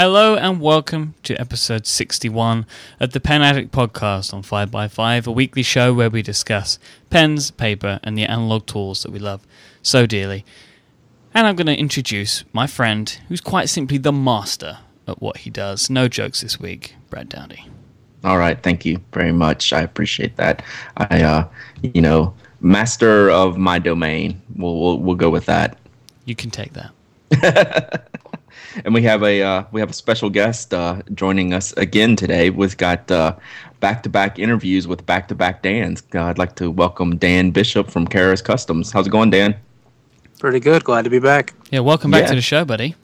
Hello and welcome to episode 61 of the Pen Addict podcast on 5by5, a weekly show where we discuss pens, paper, and the analog tools that we love so dearly. And I'm going to introduce my friend, who's quite simply the master at what he does. No jokes this week, Brad Dowdy. All right, thank you very much. I appreciate that. I, uh, you know, master of my domain. We'll we'll, we'll go with that. You can take that. and we have a uh, we have a special guest uh, joining us again today. We've got back to back interviews with back to back Dan's. Uh, I'd like to welcome Dan Bishop from Karas Kustoms. How's it going, Dan? Pretty good. Glad to be back. Yeah, welcome back yeah. to the show, buddy.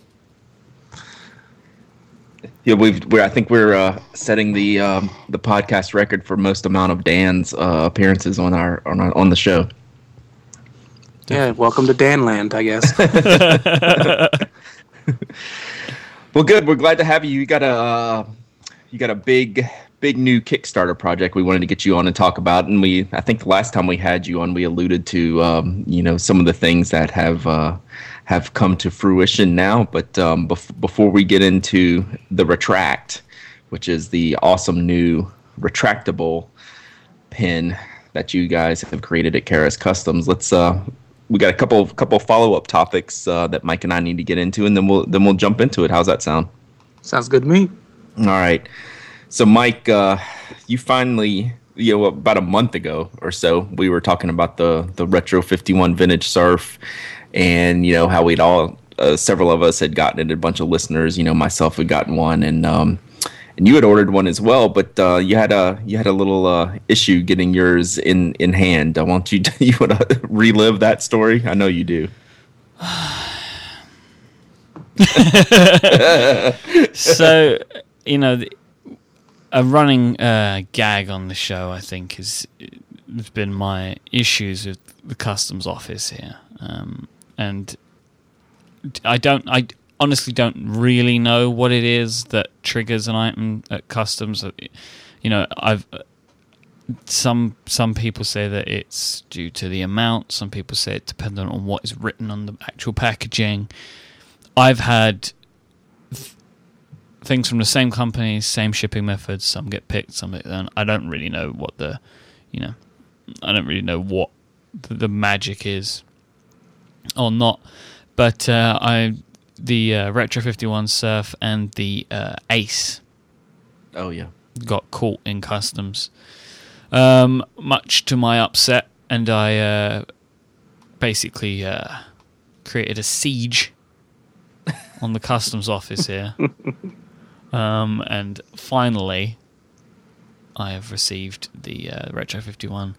Yeah, we've. We're, I think we're uh, setting the um, the podcast record for most amount of Dan's uh, appearances on our on our, on the show. Yeah, welcome to Danland, I guess. well, good. We're glad to have you. You got a uh, you got a big big new Kickstarter project we wanted to get you on and talk about. And we, I think the last time we had you on, we alluded to um, you know some of the things that have uh, have come to fruition now. But um, bef- before we get into the RETRAKT, which is the awesome new retractable pen that you guys have created at Karas Kustoms. let's uh, we got a couple couple follow up topics uh, that Myke and I need to get into, and then we'll then we'll jump into it. How's that sound? Sounds good to me. All right. So, Myke, uh, you finally, you know, about a month ago or so, we were talking about the the retro fifty one vintage surf, and you know how we'd all uh, several of us had gotten it. A bunch of listeners, you know, myself had gotten one, and um, and you had ordered one as well. But uh, you had a you had a little uh, issue getting yours in in hand. Uh, won't you you want to relive that story? I know you do. so you know. A running uh, gag on the show, I think, is has been my issues with the customs office here, um, and I don't, I honestly don't really know what it is that triggers an item at customs. Uh, you know, I've some some people say that it's due to the amount. Some people say it's dependent on what is written on the actual packaging. I've had things from the same company, same shipping methods. Some get picked, some get done. I don't really know what the, you know, I don't really know what the, the magic is or not. But uh, I, the uh, Retro 51 Surf and the uh, Ace. Oh, yeah. Got caught in customs. Um, much to my upset, and I uh, basically uh, created a siege on the customs office here. Um, and finally, I have received the uh, Retro 51.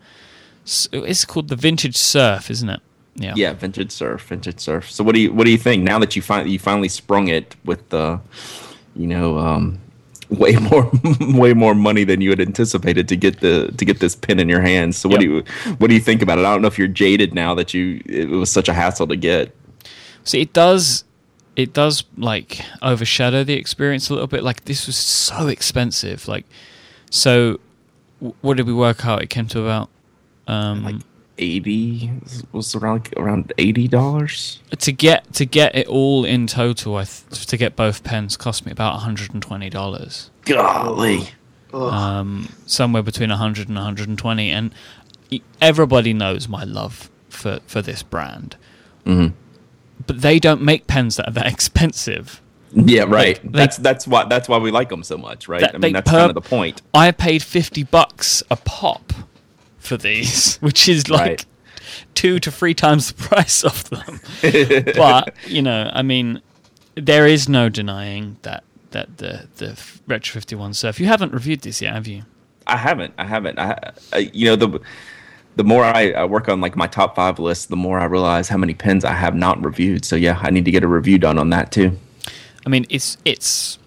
So it's called the Vintage Surf, isn't it? Yeah. Yeah, Vintage Surf, Vintage Surf. So what do you what do you think now that you finally you finally sprung it with the, you know, um, way more way more money than you had anticipated to get the to get this pin in your hands. So what yep. do you what do you think about it? I don't know if you're jaded now that you it was such a hassle to get. See, it does it does like overshadow the experience a little bit. Like this was so expensive. Like, so what did we work out? It came to about um, like eighty was around around eighty dollars to get to get it all in total. I th- to get both pens cost me about one hundred and twenty dollars. Golly, um, somewhere between 100 and 120 and everybody knows my love for for this brand. Mm-hmm but they don't make pens that are that expensive. Yeah, right. Like, that's they, that's why that's why we like them so much, right? That, I mean, that's per, kind of the point. I paid fifty bucks a pop for these, which is like right. two to three times the price of them. but you know, I mean, there is no denying that that the the Retro Fifty One Surf. You haven't reviewed this yet, have you? I haven't. I haven't. I, I you know the the more I, I, work on like my top five list, the more I realize how many pins I have not reviewed. So yeah, I need to get a review done on that too. I mean, it's it's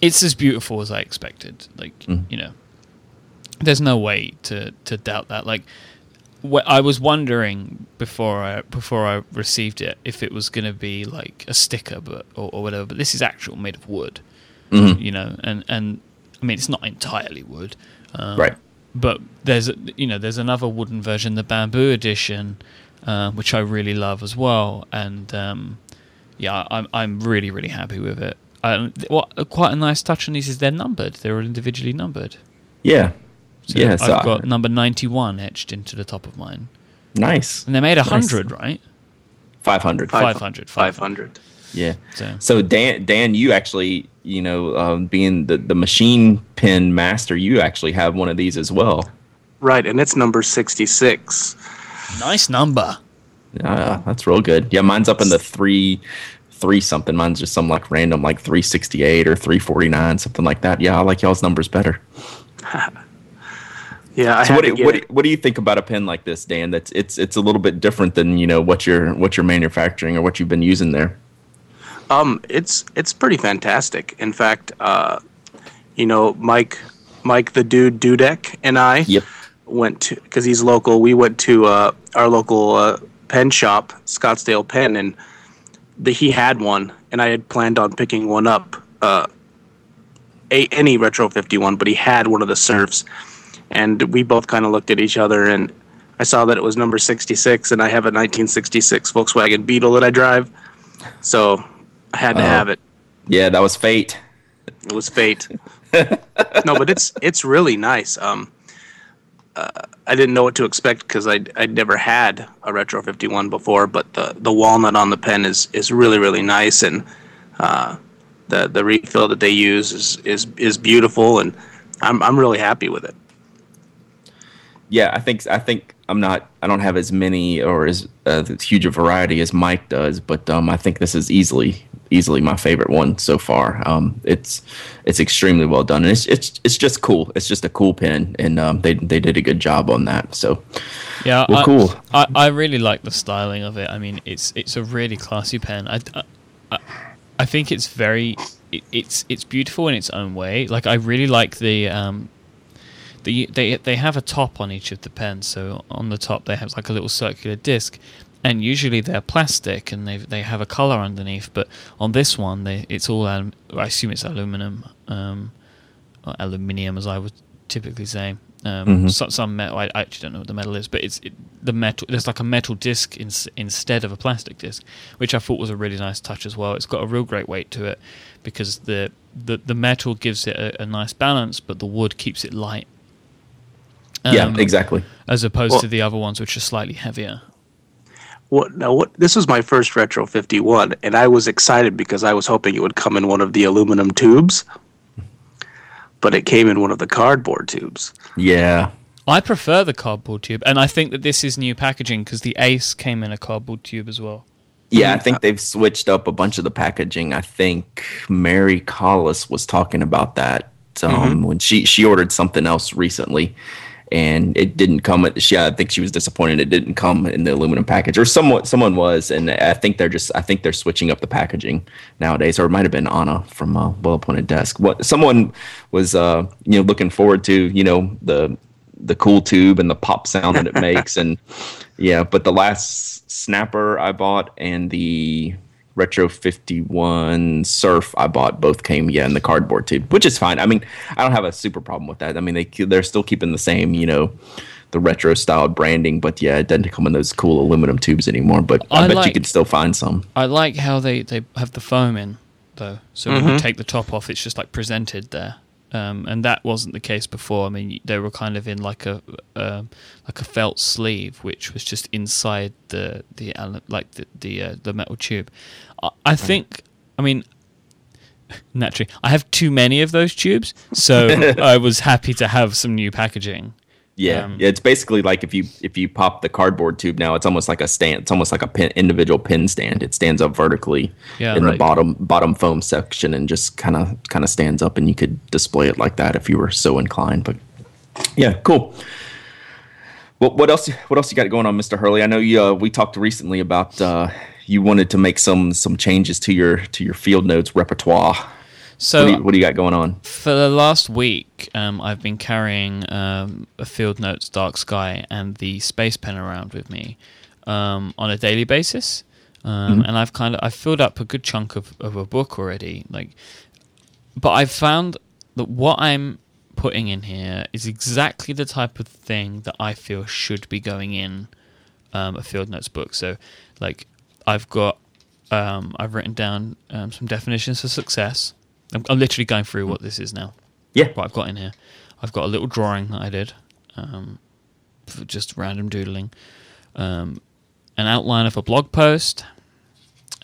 it's as beautiful as I expected. Like mm. you know, there's no way to to doubt that. Like wh- I was wondering before I before I received it if it was going to be like a sticker, but or, or, whatever. But this is actual made of wood. Mm-hmm. You know, and and I mean, it's not entirely wood. Um, right but there's you know there's another wooden version, the bamboo edition, uh, which I really love as well. And um, yeah, I'm I'm really really happy with it. uh, what quite a nice touch on these is they're numbered. They're all individually numbered. Yeah. So yeah. I've So I- got number ninety one etched into the top of mine, nice. and they made a Nice. hundred, right? Five hundred. Five hundred. Five hundred. Yeah. So So Dan, Dan, you actually, you know, um, being the the machine pen master, you actually have one of these as well. Right, and it's number sixty-six. nice number. Yeah, that's real good. Yeah, mine's up in the three, three something. Mine's just some like random like three sixty eight or three forty nine, something like that. Yeah, I like y'all's numbers better. Yeah, I So what do, what, do, what do you think about a pen like this, Dan? That's it's it's a little bit different than you know what you're what you're manufacturing or what you've been using there. Um, it's it's pretty fantastic. In fact, uh, you know, Mike, Mike the dude Dudek and I Yep. went to because he's local. We went to uh, our local uh, pen shop, Scottsdale Pen, and the, he had one, and I had planned on picking one up, uh, a, any Retro Fifty One, but he had one of the Surfs, and we both kind of looked at each other, and I saw that it was number sixty six, and I have a nineteen sixty six Volkswagen Beetle that I drive, so I had to Oh. have it. Yeah, that was fate. It was fate. no, but it's it's really nice. Um, uh, I didn't know what to expect because I I'd never had a Retro 51 before, but the the walnut on the pen is is really really nice, and uh, the the refill that they use is is is beautiful, and I'm I'm really happy with it. Yeah, I think I think I'm not. I don't have as many or as uh, huge a variety as Myke does, but um, I think this is easily easily my favorite one so far. Um, it's it's extremely well done, and it's it's it's just cool. It's just a cool pen, and um, they they did a good job on that. So Yeah, Well, I, cool. I, I really like the styling of it. I mean, it's it's a really classy pen. I, I, I think it's very it, it's it's beautiful in its own way. Like I really like the um the they they have a top on each of the pens. So on the top they have like a little circular disc. And usually they're plastic, and they they have a color underneath. But on this one, they it's all alum- I assume it's aluminum, um, or aluminium as I would typically say. Um, Mhm. so, some metal. I I actually don't know what the metal is, but it's it, the metal. There's like a metal disc in, instead of a plastic disc, which I thought was a really nice touch as well. It's got a real great weight to it because the the, the metal gives it a, a nice balance, but the wood keeps it light. Yeah, Um, exactly. As opposed Well- to the other ones, which are slightly heavier. What now? What this was my first Retro 51, and I was excited because I was hoping it would come in one of the aluminum tubes, but it came in one of the cardboard tubes. Yeah, I prefer the cardboard tube, and I think that this is new packaging because the Ace came in a cardboard tube as well. yeah. I think they've switched up a bunch of the packaging. I think Mary Collis was talking about that um, when she she ordered something else recently. And it didn't come. At, she, I think she was disappointed it didn't come in the aluminum package, or someone someone was, and I think they're just I think they're switching up the packaging nowadays, or it might have been Ana from uh, Well Appointed Desk. What someone was uh, you know looking forward to, you know the the cool tube and the pop sound that it makes, and yeah, but the last snapper I bought and the Retro 51 Surf I bought both came yeah in the cardboard tube, which is fine. I mean, I don't have a super problem with that. I mean, they they're still keeping the same, you know, the retro styled branding, but yeah, it doesn't come in those cool aluminum tubes anymore. But I, I bet you like- could still find some. I like how they, they have the foam in though, so when you mm-hmm. take the top off, it's just like presented there, um, and that wasn't the case before. I mean, they were kind of in like a uh, like a felt sleeve, which was just inside the the like the the, uh, the metal tube. I, I think, I mean. Naturally, I have too many of those tubes, so I was happy to have some new packaging. Yeah, Um, yeah, it's basically like if you if you pop the cardboard tube now, it's almost like a stand. It's almost like a pin, individual pin stand. It stands up vertically Yeah, in the bottom bottom foam section, and just kind of kind of stands up, and you could display it like that if you were so inclined. But yeah, cool. What what else? What else you got going on, Mister Hurley? I know you. Uh, we talked recently about uh, you wanted to make some some changes to your to your field notes repertoire. So what, do you, what do you got going on? For the last week, um, I've been carrying um, a Field Notes Dark Sky and the Space Pen around with me um, on a daily basis, um, and I've kind of I've filled up a good chunk of, of a book already. Like, but I've found that what I'm putting in here is exactly the type of thing that I feel should be going in um, a Field Notes book. So, like, I've got um, I've written down um, some definitions for success. I'm, I'm, literally going through what this is now. Yeah. What I've got in here. I've got a little drawing that I did um, just random doodling, um, an outline of a blog post,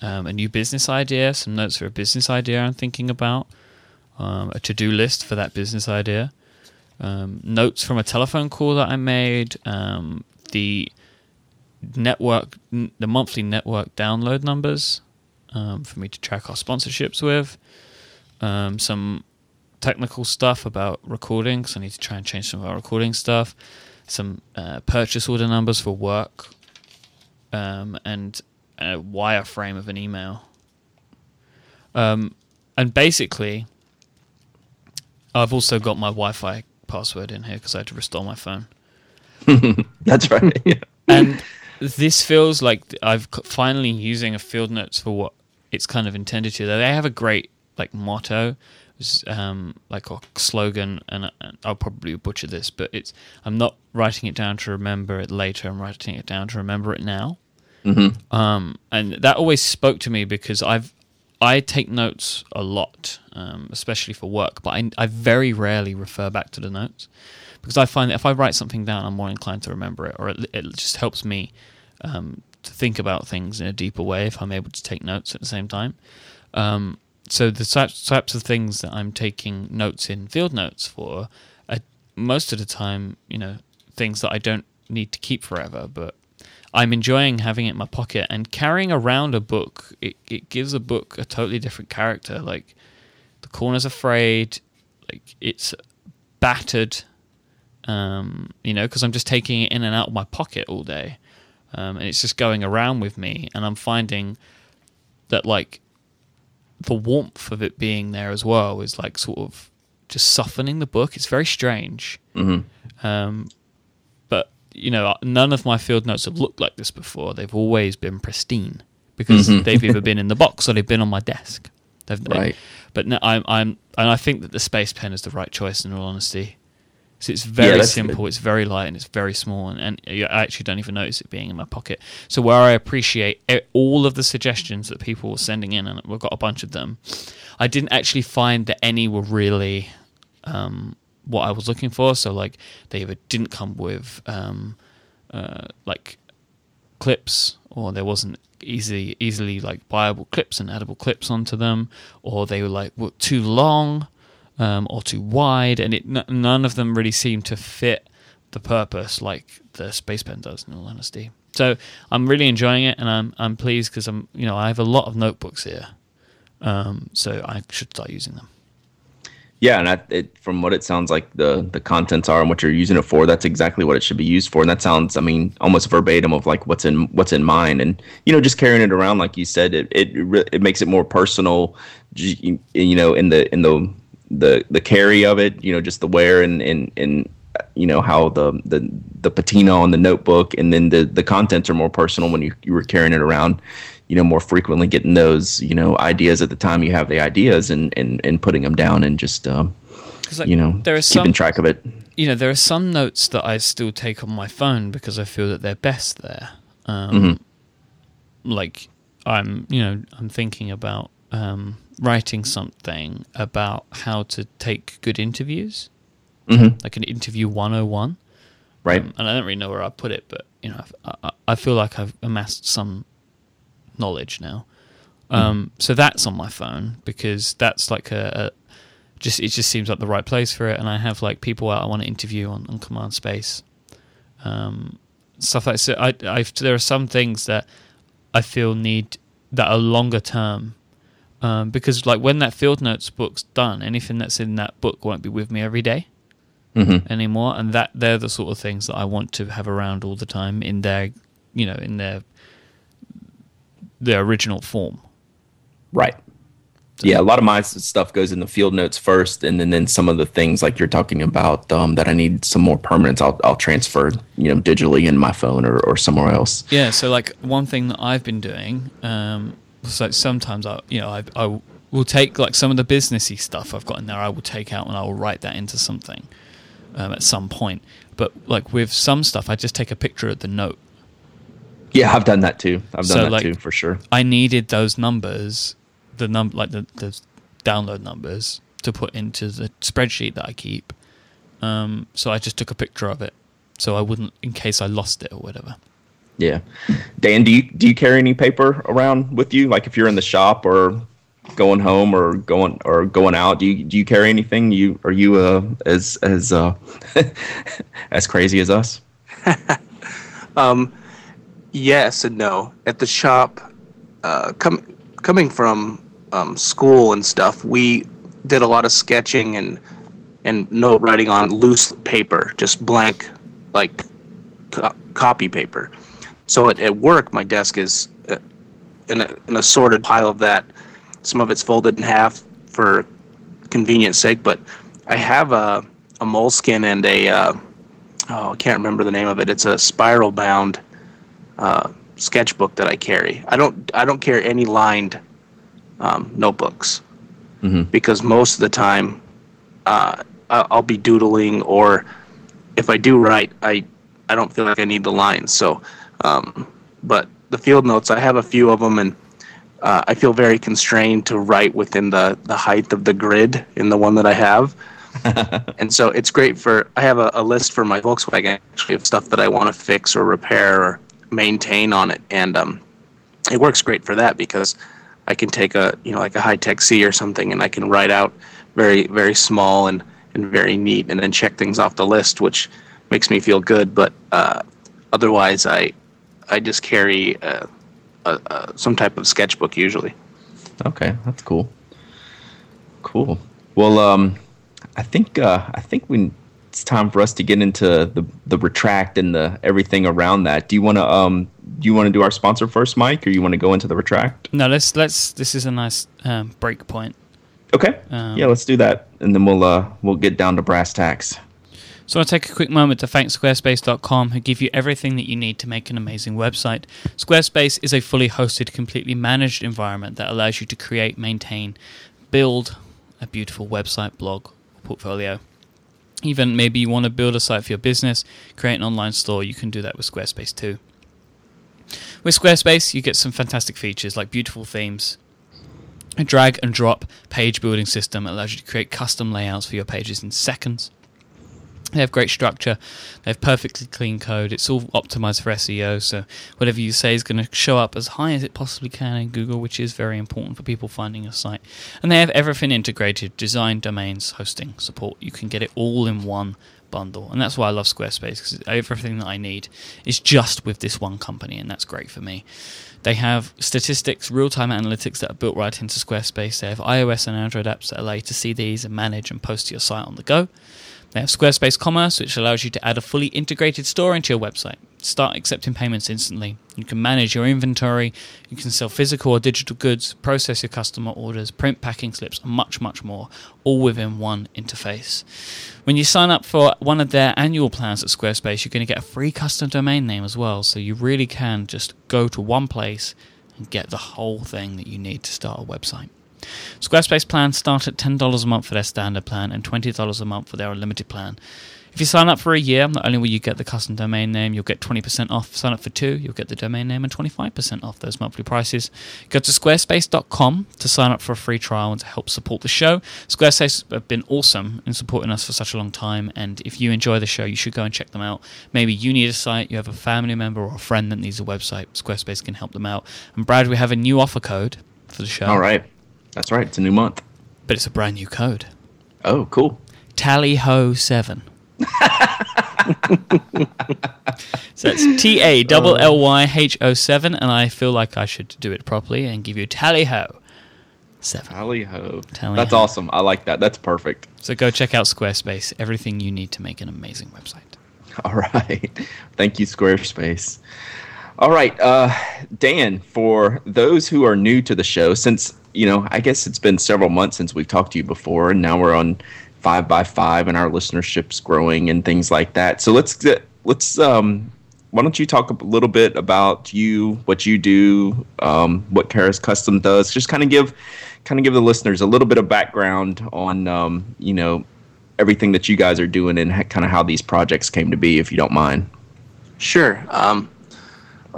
um, a new business idea, some notes for a business idea I'm thinking about, um, a to do list for that business idea, um, notes from a telephone call that I made, um, the network, the monthly network download numbers um, for me to track our sponsorships with, um, some technical stuff about recording because I need to try and change some of our recording stuff, some uh, purchase order numbers for work, um, and a wireframe of an email. Um, and basically, I've also got my Wi-Fi password in here because I had to restore my phone. That's right. Yeah. And this feels like I've finally using a field notes for what it's kind of intended to. They have a great like motto, um, like a slogan, and I'll probably butcher this, but it's I'm not writing it down to remember it later. I'm writing it down to remember it now. Mm-hmm. Um, and that always spoke to me because I've I take notes a lot, um, especially for work, but I, I very rarely refer back to the notes because I find that if I write something down, I'm more inclined to remember it, or it, it just helps me um, to think about things in a deeper way if I'm able to take notes at the same time. Um, so the types, of things that I'm taking notes in field notes for, are most of the time, you know, things that I don't need to keep forever, but I'm enjoying having it in my pocket and carrying around a book. It, it gives a book a totally different character. Like the corner's afraid, like it's battered, um, you know, because I'm just taking it in and out of my pocket all day, um, and it's just going around with me. And I'm finding that like the warmth of it being there as well is like sort of just softening the book. It's very strange. Mm-hmm. Um, but you know, none of my field notes have looked like this before. They've always been pristine because Mhm. they've either been in the box or they've been on my desk. They've, Right. But no, I'm, I'm, and I think that the space pen is the right choice. In all honesty, so it's very Yeah, simple. It's very light and it's very small, and, and I actually don't even notice it being in my pocket. So where I appreciate e- all of the suggestions that people were sending in, and we've got a bunch of them, I didn't actually find that any were really um, what I was looking for. So like they either didn't come with um, uh, like clips, or there wasn't easily easily like buyable clips and addable clips onto them, or they were like were too long um, or too wide, and it n- none of them really seem to fit the purpose like the Space Pen does. In all honesty, so I'm really enjoying it, and I'm I'm pleased because I'm you know I have a lot of notebooks here, um, so I should start using them. Yeah, and I, it, from what it sounds like, the the contents are and what you're using it for. That's exactly what it should be used for, and that sounds, I mean, almost verbatim of like what's in what's in mine. And you know, just carrying it around, like you said, it it it makes it more personal. You know, in the in the the the carry of it, you know, just the wear and and and you know how the the the patina on the notebook, and then the the contents are more personal when you you were carrying it around you know more frequently getting those you know ideas at the time you have the ideas and and, and putting them down and just um, like, you know there are keeping some track of it you know, there are some notes that I still take on my phone because I feel that they're best there. Um, Mhm. Like I'm, you know, I'm thinking about um, writing something about how to take good interviews, Mhm. like an interview 101. right Um, and I don't really know where I put it, but you know, I, I, feel like I've amassed some knowledge now. Um, so that's on my phone because that's like a, a just it just seems like the right place for it. And I have like people I want to interview on, on Command Space, um, stuff like so. I, I there are some things that I feel need that are longer term. Um, because like when that field notes book's done, anything that's in that book won't be with me every day hmm anymore, and that they're the sort of things that I want to have around all the time in their, you know, in their their original form. right. Yeah a lot of my stuff goes in the field notes first and then, then some of the things like you're talking about um, that i need some more permanence I'll, I'll transfer you know digitally in my phone or, or somewhere else. Yeah, so like one thing that I've been doing, um, so sometimes I, you know, I, I will take like some of the businessy stuff I've got in there. I will take out and I will write that into something um, at some point. But like with some stuff, I just take a picture of the note Yeah, I've done that too. I've done So, that like- too for sure. I needed those numbers, the num like the, the download numbers to put into the spreadsheet that I keep. Um, so I just took a picture of it, so I wouldn't in case I lost it or whatever. Yeah, Dan, do you do you carry any paper around with you? Like if you're in the shop or going home or going or going out, do you do you carry anything? You are you uh, as as uh, as crazy as us? um, Yes and no. At the shop, uh, com- coming from um, school and stuff, we did a lot of sketching and and note writing on loose paper, just blank, like co- copy paper. So at, at work, my desk is uh, in a, in a sorted pile of that. Some of it's folded in half for convenience sake, but I have a a Moleskine and a uh, oh I can't remember the name of it. It's a spiral bound uh, sketchbook that I carry. I don't I don't carry any lined um, notebooks Mhm. because most of the time uh, I- I'll be doodling or if I do write, I I don't feel like I need the lines. So, um, but the field notes I have a few of them and. Uh, I feel very constrained to write within the, the height of the grid in the one that I have and so it's great for i have a, a list for my volkswagen actually of stuff that i want to fix or repair or maintain on it and um, it works great for that because i can take a you know like a Hi-Tec-C or something and i can write out very very small and and very neat and then check things off the list which makes me feel good but uh, otherwise i i just carry uh, a, a, some type of sketchbook usually Okay, that's cool. Cool. Well, um, I think uh, I think we it's time for us to get into the the RETRAKT and the everything around that. Do you want to um do you want to do our sponsor first, Myke, or you want to go into the RETRAKT? No, let's let's. This is a nice um, break point. Okay. Um, yeah, let's do that, and then we'll uh we'll get down to brass tacks. So I'll take a quick moment to thank Squarespace.com, who give you everything that you need to make an amazing website. Squarespace is a fully hosted, completely managed environment that allows you to create, maintain, build a beautiful website, blog, portfolio. Even maybe you want to build a site for your business, create an online store, you can do that with Squarespace too. With Squarespace, you get some fantastic features like beautiful themes, a drag and drop page building system allows you to create custom layouts for your pages in seconds. They have great structure. They have perfectly clean code. It's all optimized for SEO, so whatever you say is going to show up as high as it possibly can in Google, which is very important for people finding your site. And they have everything integrated design, domains, hosting, support. You can get it all in one bundle. And that's why I love Squarespace because everything that I need is just with this one company, and that's great for me. They have statistics, real time analytics that are built right into Squarespace. They have iOS and Android apps that allow you to see these and manage and post to your site on the go. They have Squarespace Commerce, which allows you to add a fully integrated store into your website. Start accepting payments instantly. You can manage your inventory, you can sell physical or digital goods, process your customer orders, print packing slips, and much, much more, all within one interface. When you sign up for one of their annual plans at Squarespace, you're going to get a free custom domain name as well. So you really can just go to one place and get the whole thing that you need to start a website. Squarespace plans start at $10 a month for their standard plan and $20 a month for their unlimited plan. If you sign up for a year, not only will you get the custom domain name, you'll get 20% off. Sign up for two, you'll get the domain name and 25% off those monthly prices. Go to squarespace.com to sign up for a free trial and to help support the show. Squarespace have been awesome in supporting us for such a long time, and if you enjoy the show, you should go and check them out. Maybe you need a site, you have a family member or a friend that needs a website, Squarespace can help them out. And Brad, we have a new offer code for the show. All right. That's right. It's a new month. But it's a brand new code. Oh, cool. Tally Ho 7. so it's T A L L Y H O 7, and I feel like I should do it properly and give you Tally Ho 7. Tally ho. Tally That's ho. awesome. I like that. That's perfect. So go check out Squarespace, everything you need to make an amazing website. All right. Thank you, Squarespace. All right, uh, Dan. For those who are new to the show, since you know, I guess it's been several months since we've talked to you before, and now we're on five by five, and our listenership's growing and things like that. So let's get let's. Um, why don't you talk a little bit about you, what you do, um, what Karas Kustom does? Just kind of give, kind of give the listeners a little bit of background on, um, you know, everything that you guys are doing and kind of how these projects came to be, if you don't mind. Sure. Um,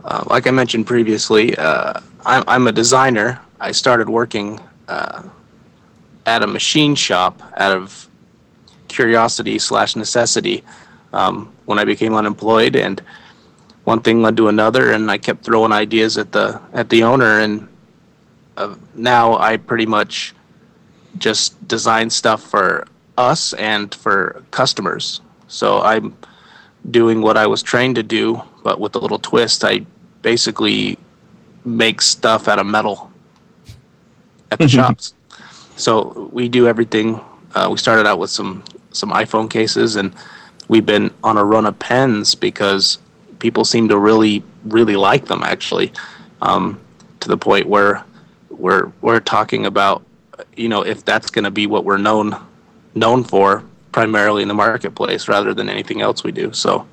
uh, like I mentioned previously, uh, I'm, I'm a designer. I started working uh, at a machine shop out of curiosity slash necessity um, when I became unemployed, and one thing led to another, and I kept throwing ideas at the at the owner, and uh, now I pretty much just design stuff for us and for customers. So I'm doing what I was trained to do, but with a little twist. I basically make stuff out of metal at the shops. So we do everything. Uh, we started out with some some iPhone cases, and we've been on a run of pens because people seem to really really like them. Actually, um, to the point where we're we're talking about you know if that's going to be what we're known known for primarily in the marketplace rather than anything else we do. So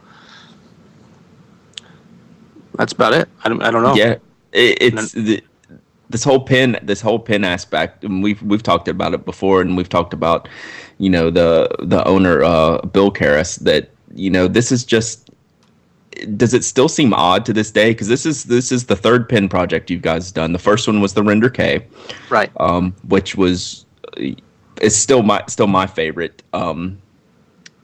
that's about it. I don't, I don't know. Yeah, it, it's the, this whole pin, this whole pin aspect. And we've we've talked about it before, and we've talked about, you know, the the owner, uh, Bill Karas. That you know, this is just. Does it still seem odd to this day? Because this is this is the third pin project you guys done. The first one was the Render K, right? Um, which was is still my still my favorite. Um,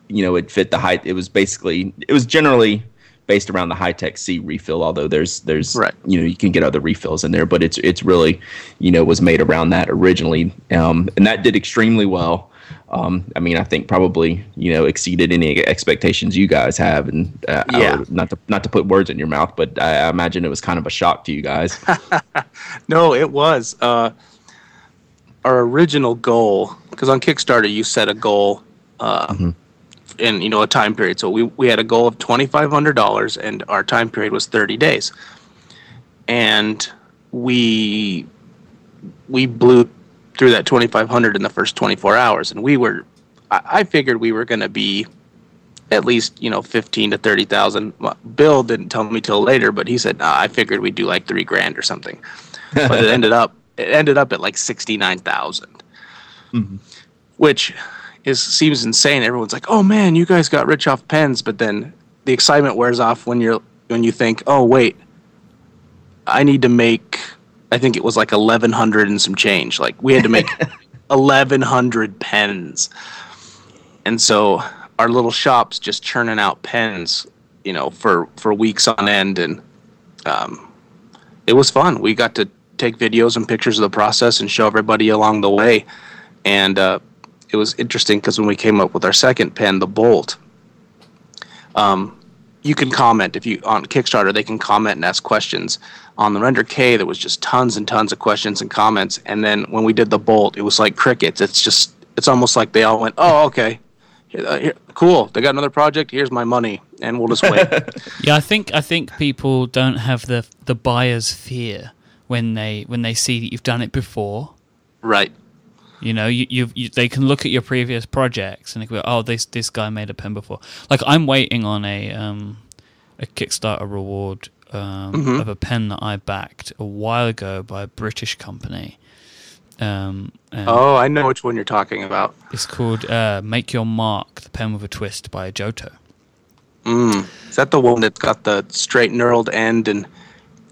you know, it fit the height. It was basically it was generally based around the Hi-Tec-C refill. Although there's there's right. you know you can get other refills in there, but it's it's really you know was made around that originally, um, and that did extremely well. Um, I mean, I think probably you know exceeded any expectations you guys have, and uh, yeah, not to not to put words in your mouth, but I, I imagine it was kind of a shock to you guys. no, it was. Uh, our original goal, because on Kickstarter you set a goal, uh, mm-hmm. In you know a time period. So we we had a goal of twenty five hundred dollars, and our time period was thirty days, and we we blew through that twenty five hundred in the first twenty four hours, and we were, I, I figured we were going to be at least you know fifteen to thirty thousand. Bill didn't tell me till later, but he said nah, I figured we'd do like three grand or something. But it ended up it ended up at like sixty nine thousand, mm-hmm. which is seems insane. Everyone's like, "Oh man, you guys got rich off pens," but then the excitement wears off when you're when you think, "Oh wait, I need to make." I think it was like eleven hundred and some change. Like we had to make eleven hundred pens, and so our little shops just churning out pens, you know, for for weeks on end, and um, it was fun. We got to take videos and pictures of the process and show everybody along the way. And uh, it was interesting because when we came up with our second pen, the Bolt, um, you can comment if you on Kickstarter. They can comment and ask questions. On the Render K, there was just tons and tons of questions and comments. And then when we did the Bolt, it was like crickets. It's just it's almost like they all went, "Oh, okay, uh, here, cool. They got another project. Here's my money, and we'll just wait." yeah, I think I think people don't have the the buyer's fear when they when they see that you've done it before. Right. You know, you, you've, you, they can look at your previous projects and they go, "Oh, this this guy made a pen before." Like I'm waiting on a um, a Kickstarter reward um, mm-hmm. of a pen that I backed a while ago by a British company. Um, oh, I know which one you're talking about. It's called uh, "Make Your Mark: The Pen with a Twist" by Ajoto. Mm. Is that the one that's got the straight knurled end and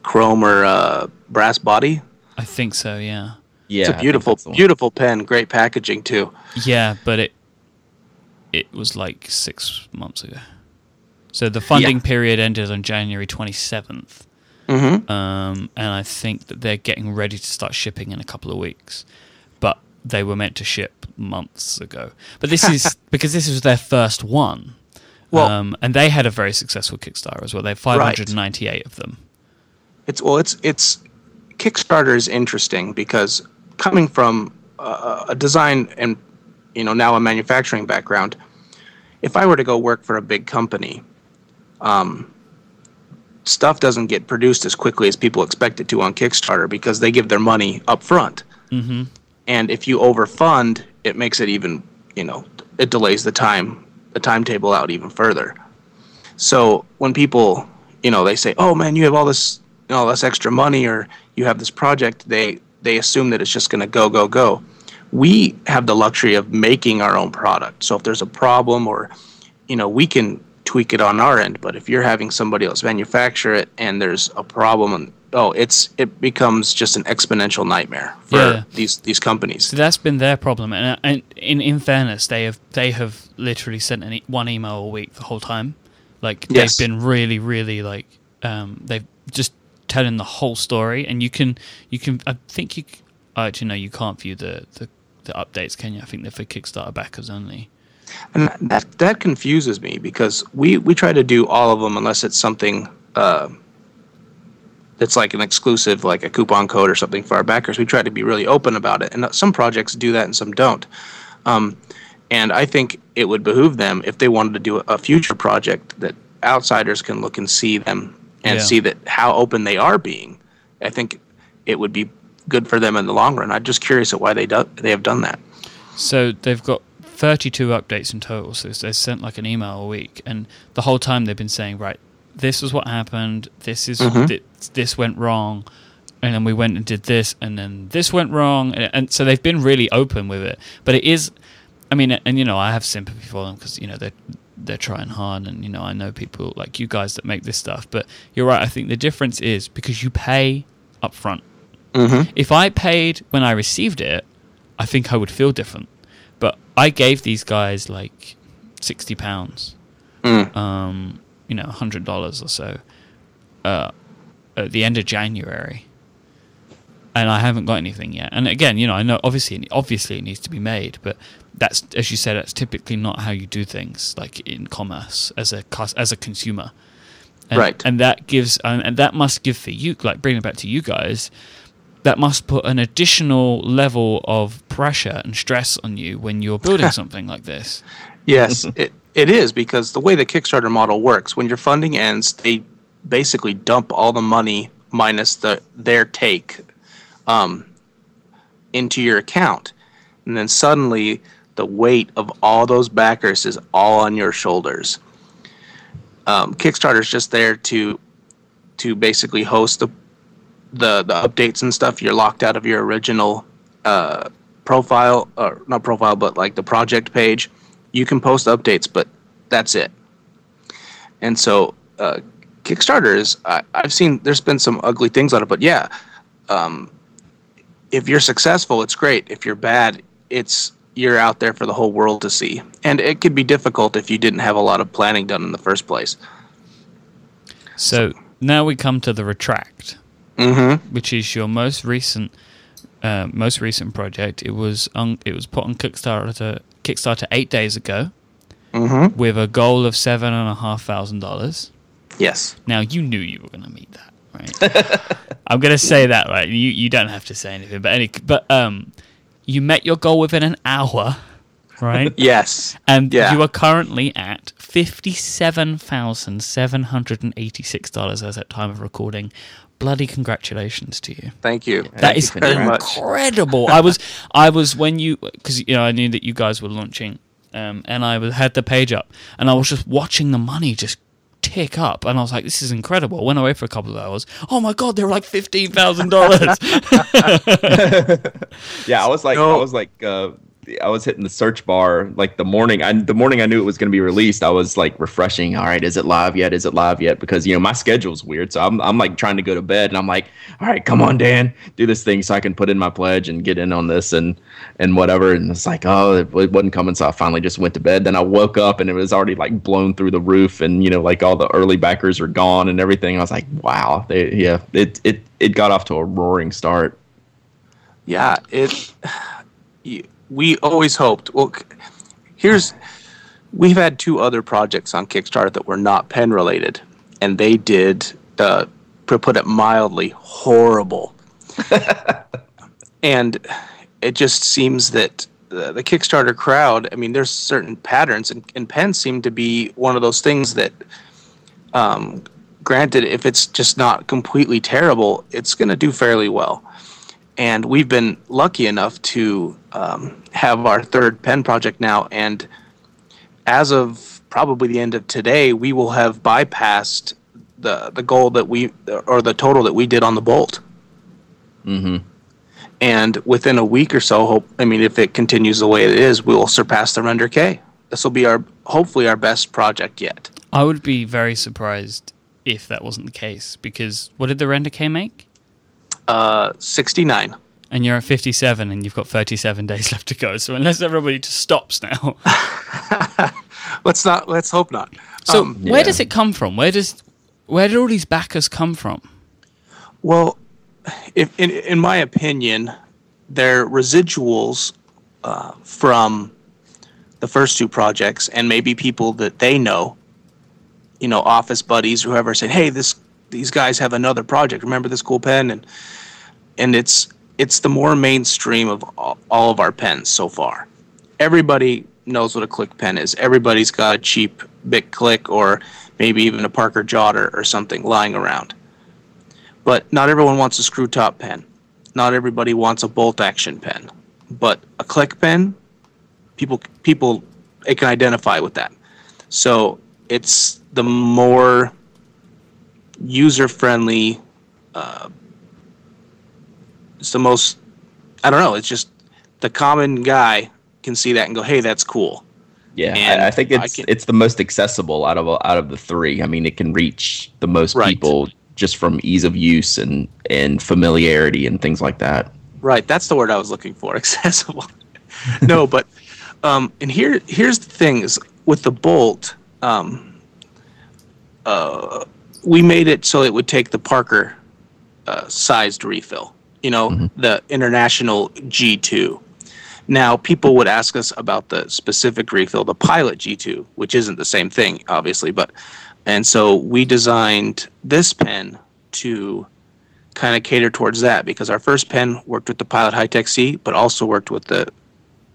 chrome or uh, brass body. I think so. Yeah. Yeah. It's a beautiful, beautiful pen. Great packaging too. Yeah, but it it was like six months ago. So the funding yeah. period ended on January twenty seventh. Mm-hmm. Um, and I think that they're getting ready to start shipping in a couple of weeks. But they were meant to ship months ago. But this is because this was their first one. Well, um, and they had a very successful Kickstarter as well. They have 598 right. of them. It's well, it's it's Kickstarter is interesting because coming from a, a design and you know now a manufacturing background, if I were to go work for a big company, um, stuff doesn't get produced as quickly as people expect it to on Kickstarter because they give their money up front. Mm-hmm. And if you overfund, it makes it even, you know, it delays the time, the timetable out even further. So when people, you know, they say, "Oh man, you have all this you know, less extra money or you have this project, they they assume that it's just going to go go go. We have the luxury of making our own product. So if there's a problem or you know, we can tweak it on our end. But if you're having somebody else manufacture it and there's a problem, and oh, it's it becomes just an exponential nightmare for Yeah. these these companies. So that's been their problem, and, uh, and in in fairness, they have they have literally sent an e- one email a week the whole time. Like Yes. they've been really, really like um, they've just telling the whole story, and you can you can I think you oh, actually no you can't view the the, the updates, can you? I think they're for Kickstarter backers only. And that that confuses me because we we try to do all of them unless it's something uh, that's like an exclusive, like a coupon code or something for our backers. We try to be really open about it, and some projects do that and some don't. Um, and I think it would behoove them if they wanted to do a future project that outsiders can look and see them and Yeah. see that how open they are being. I think it would be good for them in the long run. I'm just curious at why they do, they have done that. So they've got 32 updates in total. So they sent like an email a week, and the whole time they've been saying, right, this is what happened. This is Mhm. thi- this went wrong, and then we went and did this, and then this went wrong, and, and so they've been really open with it. But it is, I mean, and you know, I have sympathy for them because you know they're they're trying hard, and you know, I know people like you guys that make this stuff. But you're right. I think the difference is because you pay up front. Mm-hmm. If I paid when I received it, I think I would feel different. But I gave these guys like sixty pounds, Mm. um, you know, hundred dollars or so, uh, at the end of January, and I haven't got anything yet. And again, you know, I know obviously, obviously it needs to be made, but that's as you said, that's typically not how you do things like in commerce as a as a consumer. And, Right. and that gives and, and that must give for you like bringing it back to you guys that must put an additional level of pressure and stress on you when you're building something like this. Yes, it, it is because the way the Kickstarter model works, when your funding ends, they basically dump all the money minus the their take um, into your account, and then suddenly the weight of all those backers is all on your shoulders. Um, is just there to to basically host the the the updates and stuff. You're locked out of your original uh, profile, or not profile, but like the project page you can post updates, but that's it. And so uh, Kickstarter is I, I've seen there's been some ugly things on it, but yeah, um, if you're successful, it's great. If you're bad, it's you're out there for the whole world to see, and it could be difficult if you didn't have a lot of planning done in the first place. So now we come to the RETRAKT, Mm-hmm. which is your most recent uh, most recent project. It was on, it was put on Kickstarter Kickstarter eight days ago Mm-hmm. with a goal of seven and a half thousand dollars. Yes. Now you knew you were going to meet that, right? I'm going to say that, right? You you don't have to say anything, but any but um, you met your goal within an hour, right? Yes. And Yeah. you are currently at fifty-seven thousand seven hundred and eighty-six dollars as at time of recording. Bloody congratulations to you! Thank you. That Thank is for that. very much. incredible. I was, I was when you because you know I knew that you guys were launching, um, and I was, had the page up, and I was just watching the money just tick up, and I was like, "This is incredible." Went away for a couple of hours. Oh my god, they were like fifteen thousand dollars. Yeah, I was like, No. I was like, uh, I was hitting the search bar like the morning. I the morning I knew it was going to be released. I was like refreshing. All right, is it live yet? Is it live yet? Because you know my schedule's weird, so I'm I'm like trying to go to bed, and I'm like, all right, come on, Dan, do this thing so I can put in my pledge and get in on this and and whatever. And it's like, oh, it, it wasn't coming, so I finally just went to bed. Then I woke up and it was already like blown through the roof, and you know, like all the early backers are gone and everything. I was like, wow, they, yeah, it it it got off to a roaring start. Yeah, it. y- We always hoped. Well, here's we've had two other projects on Kickstarter that were not pen related, and they did, uh, to put it mildly, horrible. and it just seems that the, the Kickstarter crowd. I mean, there's certain patterns, and, and pens seem to be one of those things that. Um, granted, if it's just not completely terrible, it's going to do fairly well and we've been lucky enough to um, have our third pen project now and as of probably the end of today we will have bypassed the the goal that we or the total that we did on the bolt Mm-hmm. and within a week or so hope i mean if it continues the way it is we will surpass the render k this will be our hopefully our best project yet I would be very surprised if that wasn't the case because what did the Render K make? Uh, 69. And you're at 57 and you've got 37 days left to go. So unless everybody just stops now. let's not let's hope not. So Um, where yeah. does it come from? Where does where did all these backers come from? Well, if, in in my opinion, they're residuals uh, from the first two projects, and maybe people that they know, you know, office buddies, whoever, saying, "Hey, this these guys have another project. Remember this cool pen?" And and it's it's the more mainstream of all, all of our pens so far. Everybody knows what a click pen is. Everybody's got a cheap Bic Click or maybe even a Parker Jotter or something lying around. But not everyone wants a screw top pen. Not everybody wants a bolt action pen. But a click pen, people people it can identify with that. So it's the more user friendly. Uh, it's the most. I don't know. It's just the common guy can see that and go, "Hey, that's cool." Yeah, And I, I think I it's can- it's the most accessible out of out of the three. I mean, it can reach the most Right. people just from ease of use and and familiarity and things like that. Right, that's the word I was looking for. Accessible. no, but um, and here here's the thing is with the bolt, um, uh, we made it so it would take the Parker uh, sized refill. You know, the international G2. Now, people would ask us about the specific refill, the Pilot G2, which isn't the same thing, obviously, but and so we designed this pen to kind of cater towards that because our first pen worked with the Pilot Hi-Tec-C, but also worked with the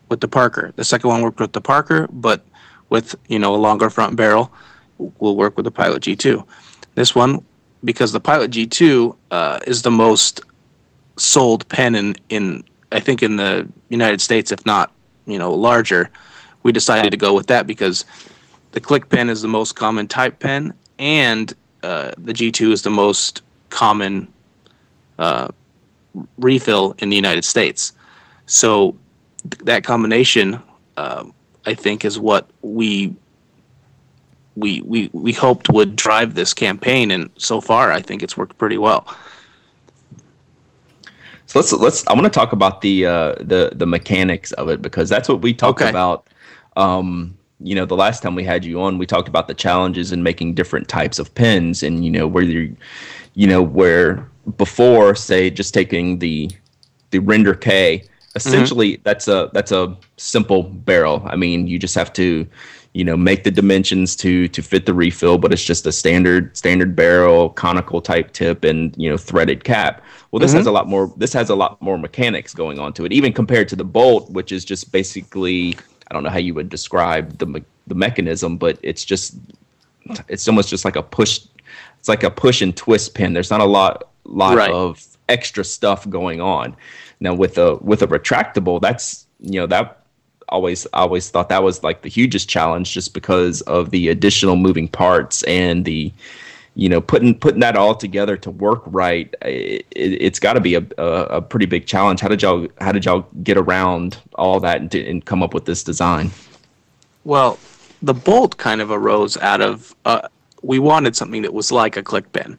with the Parker. The second one worked with the Parker, but with you know a longer front barrel, will work with the Pilot G2. This one, because the Pilot G2 uh, is the most sold pen in in I think in the United States, if not you know larger, we decided to go with that because the click pen is the most common type pen, and uh, the G2 is the most common uh, refill in the United States. So th- that combination, um, I think, is what we we we we hoped would drive this campaign, and so far, I think it's worked pretty well. So let's let's. I want to talk about the uh, the the mechanics of it because that's what we talked Okay. about. Um, you know, the last time we had you on, we talked about the challenges in making different types of pens, and you know where you, you know, where before say just taking the the Render K, essentially that's a that's a simple barrel. I mean, you just have to, you know, make the dimensions to to fit the refill, but it's just a standard standard barrel, conical type tip, and you know, threaded cap. Well, this has mm-hmm. a lot more. This has a lot more mechanics going on to it, even compared to the bolt, which is just basically. I don't know how you would describe the me- the mechanism, but it's just it's almost just like a push. It's like a push and twist pin. There's not a lot lot Right. of extra stuff going on. Now with a with a retractable, that's you know that always always thought that was like the hugest challenge, just because of the additional moving parts and the you know putting putting that all together to work right. It, it's got to be a, a a pretty big challenge. How did y'all how did y'all get around all that and, and come up with this design? Well, the bolt kind of arose out of uh, we wanted something that was like a click bin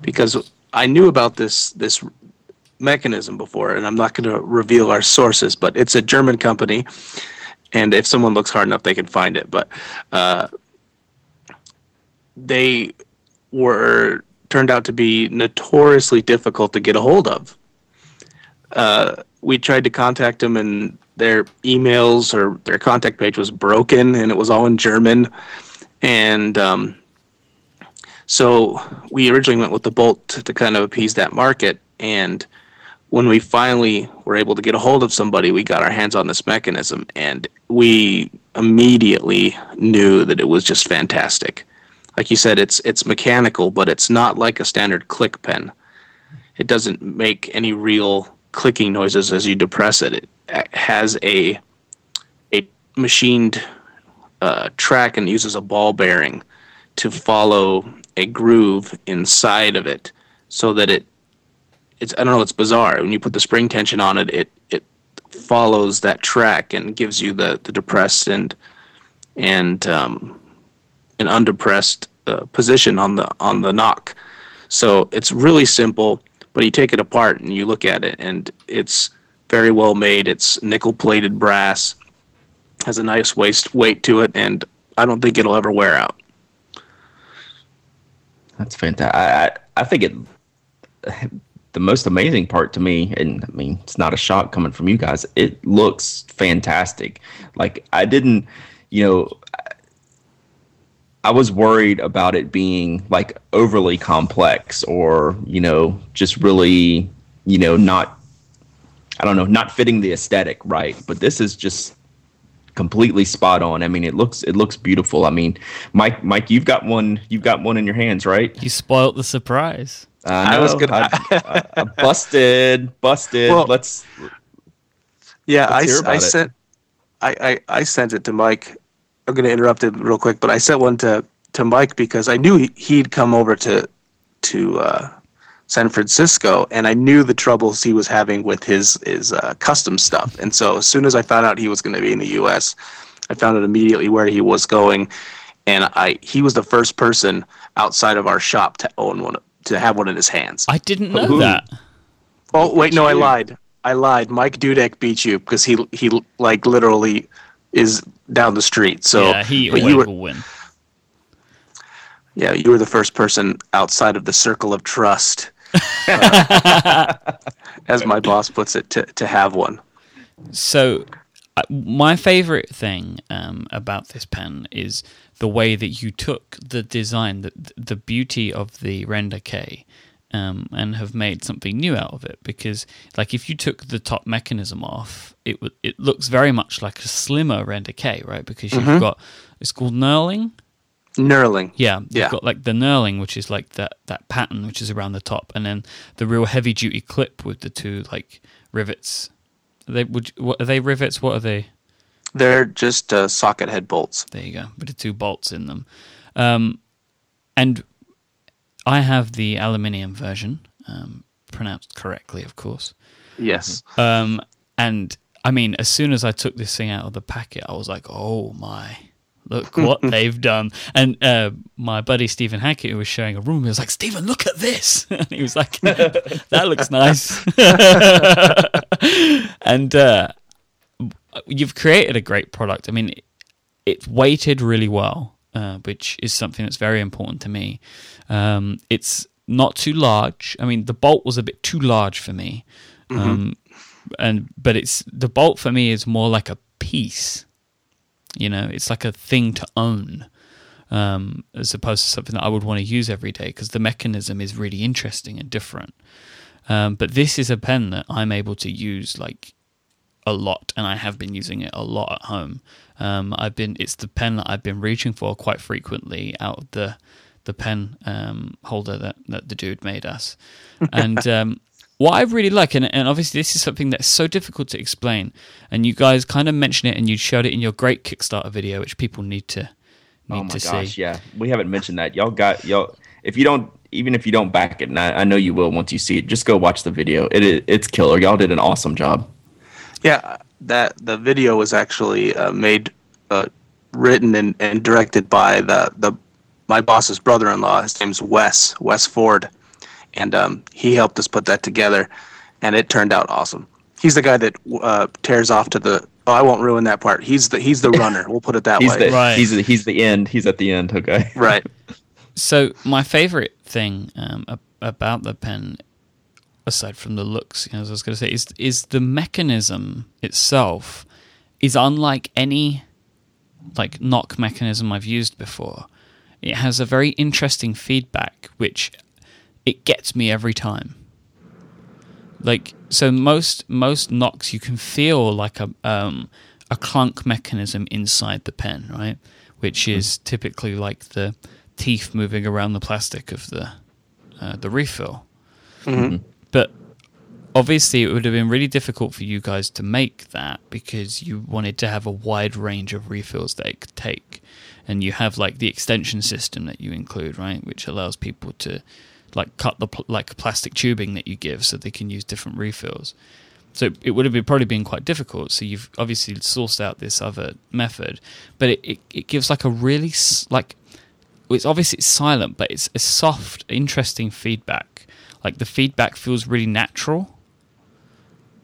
because I knew about this this mechanism before, and I'm not going to reveal our sources, but it's a German company, and if someone looks hard enough, they can find it. But uh, they were turned out to be notoriously difficult to get a hold of. Uh, we tried to contact them, and their emails or their contact page was broken, and it was all in German. And um, so we originally went with the Bolt to, kind of appease that market. And when we finally were able to get a hold of somebody, we got our hands on this mechanism, and we immediately knew that it was just fantastic. Like you said, it's it's mechanical, but it's not like a standard click pen. It doesn't make any real clicking noises as you depress it. It has a a machined uh, track and uses a ball bearing to follow a groove inside of it, so that it it's I don't know it's bizarre when you put the spring tension on it it it follows that track and gives you the the depressed and and um, an underpressed uh, position on the on the knock. So it's really simple, but you take it apart and you look at it, and it's very well made. It's nickel plated brass, has a nice waist weight to it, and I don't think it'll ever wear out. That's fantastic. I, I, I think it. The most amazing part to me, and I mean, it's not a shock coming from you guys. It looks fantastic. Like I didn't, you know, I was worried about it being like overly complex or you know just really you know not I don't know not fitting the aesthetic right. But this is just completely spot on. I mean, it looks it looks beautiful. I mean, Myke Myke, you've got one you've got one in your hands, right? You spoilt the surprise. I, I was gonna I, I, busted busted. Well, let's yeah. Let's I, I sent I, I I sent it to Myke I'm going to interrupt it real quick, but I sent one to to Myke because I knew he'd come over to to uh, San Francisco, and I knew the troubles he was having with his his uh, custom stuff. And so as soon as I found out he was going to be in the U.S., I found out immediately where he was going, and I he was the first person outside of our shop to own one to have one in his hands. I didn't know Ooh. that. Oh wait, no, I lied. I lied. Mike Dudek beat you because he he like literally is down the street. So yeah, he you were, will win. Yeah, you were the first person outside of the circle of trust, uh, as my boss puts it, to to have one. So, uh, my favorite thing um, about this pen is the way that you took the design, the the beauty of the Render K, um, and have made something new out of it. Because, like, if you took the top mechanism off, it w- it looks very much like a slimmer Render K, right? Because you've mm-hmm. got it's called knurling. Knurling. Yeah, you've yeah. got like the knurling, which is like that that pattern which is around the top, and then the real heavy duty clip with the two like rivets. Are they would what are they rivets? What are they? They're just uh, socket head bolts. There you go, with the two bolts in them. Um, and I have the aluminium version, um, pronounced correctly, of course. Yes. Um, and I mean, as soon as I took this thing out of the packet, I was like, "Oh my, look what they've done!" And uh, my buddy Stephen Hackett, who was showing a room, he was like, "Stephen, look at this!" and he was like, "That looks nice." and uh, you've created a great product. I mean, it's weighted really well, uh, which is something that's very important to me. Um, it's not too large. I mean, the bolt was a bit too large for me. Mm-hmm. Um, and but it's the bolt for me is more like a piece. You know, it's like a thing to own, um, as opposed to something that I would want to use every day because the mechanism is really interesting and different. Um, but this is a pen that I'm able to use like a lot, and I have been using it a lot at home. Um, I've been it's the pen that I've been reaching for quite frequently out of the the pen um, holder that, that the dude made us. And um, what I really like, and, and obviously this is something that's so difficult to explain, and you guys kind of mentioned it and you showed it in your great Kickstarter video, which people need to need oh my to gosh, see. Yeah, we haven't mentioned that. Y'all got y'all. If you don't, even if you don't back it, and I, I know you will once you see it, just go watch the video. It it's killer. Y'all did an awesome job. Yeah, that the video was actually uh, made, uh, written and, and directed by the the my boss's brother-in-law. His name's Wes Wes Ford, and um, he helped us put that together, and it turned out awesome. He's the guy that uh, tears off to the. Oh, I won't ruin that part. He's the he's the runner. We'll put it that he's way. The, right. He's the, he's the end. He's at the end. Okay. Right. So my favorite thing um, about the pen, aside from the looks, you know, as I was going to say, is is the mechanism itself is unlike any like knock mechanism I've used before it has a very interesting feedback, which it gets me every time. Like so, most most knocks you can feel like a um, a clunk mechanism inside the pen, right? Which hmm. is typically like the teeth moving around the plastic of the uh, the refill. Mm-hmm. But obviously, it would have been really difficult for you guys to make that because you wanted to have a wide range of refills that it could take and you have like the extension system that you include, right, which allows people to like cut the pl- like plastic tubing that you give so they can use different refills. So it would have been, probably been quite difficult. So you've obviously sourced out this other method, but it, it, it gives like a really like it's obviously it's silent, but it's a soft, interesting feedback. Like the feedback feels really natural.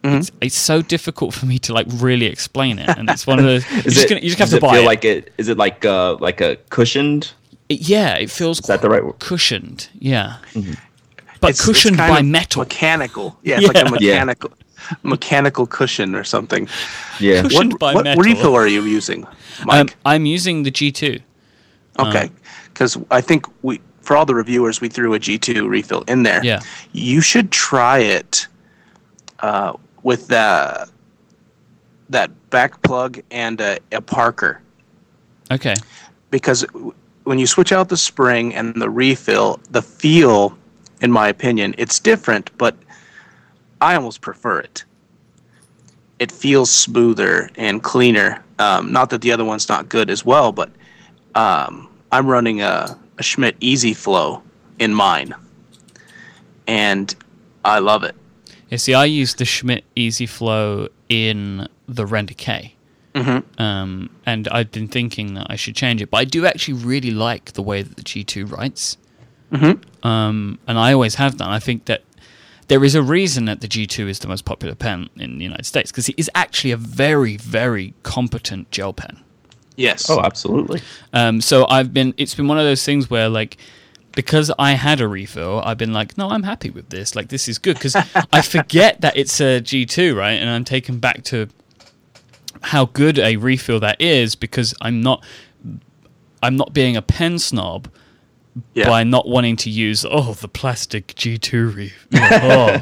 It's, it's so difficult for me to like really explain it, and it's one of those. you're just it, gonna, you just have does to it buy feel it. like it? Is it like uh like a cushioned? It- yeah, it feels Is that the right word? cushioned. Yeah, but It's- it's cushioned kind by metal. mechanical. Yeah, it's like a Yeah. Yeah. mechanical mechanical cushion or something. Yeah. Cushioned what by what metal. refill are you using, Myke? Um, I'm using the G2. Okay, because I think we for all the reviewers we threw a G2 refill in there. Yeah. you should try it uh, with the that back plug and a, a Parker Okay. because when you switch out the spring and the refill, the feel, in my opinion, it's different, but I almost prefer it. It feels smoother and cleaner. Um, not that the other one's not good as well, but um, I'm running a, a Schmidt Easy Flow in mine, and I love it. Yeah, see, I use the Schmidt Easy Flow in the Render K. Mm-hmm. Um, and I've been thinking that I should change it, but I do actually really like the way that the G2 writes. Mhm. Um, and I always have done. I think that there is a reason that the G2 is the most popular pen in the United States because it is actually a very, very competent gel pen. Yes. Oh, absolutely. Um, so I've been. It's been one of those things where like. Because I had a refill, I've been like, no, I'm happy with this. Like, this is good. Because I forget that it's a G2, right? And I'm taken back to how good a refill that is because I'm not, I'm not being a pen snob yeah. by not wanting to use oh the plastic G2 reef. Oh.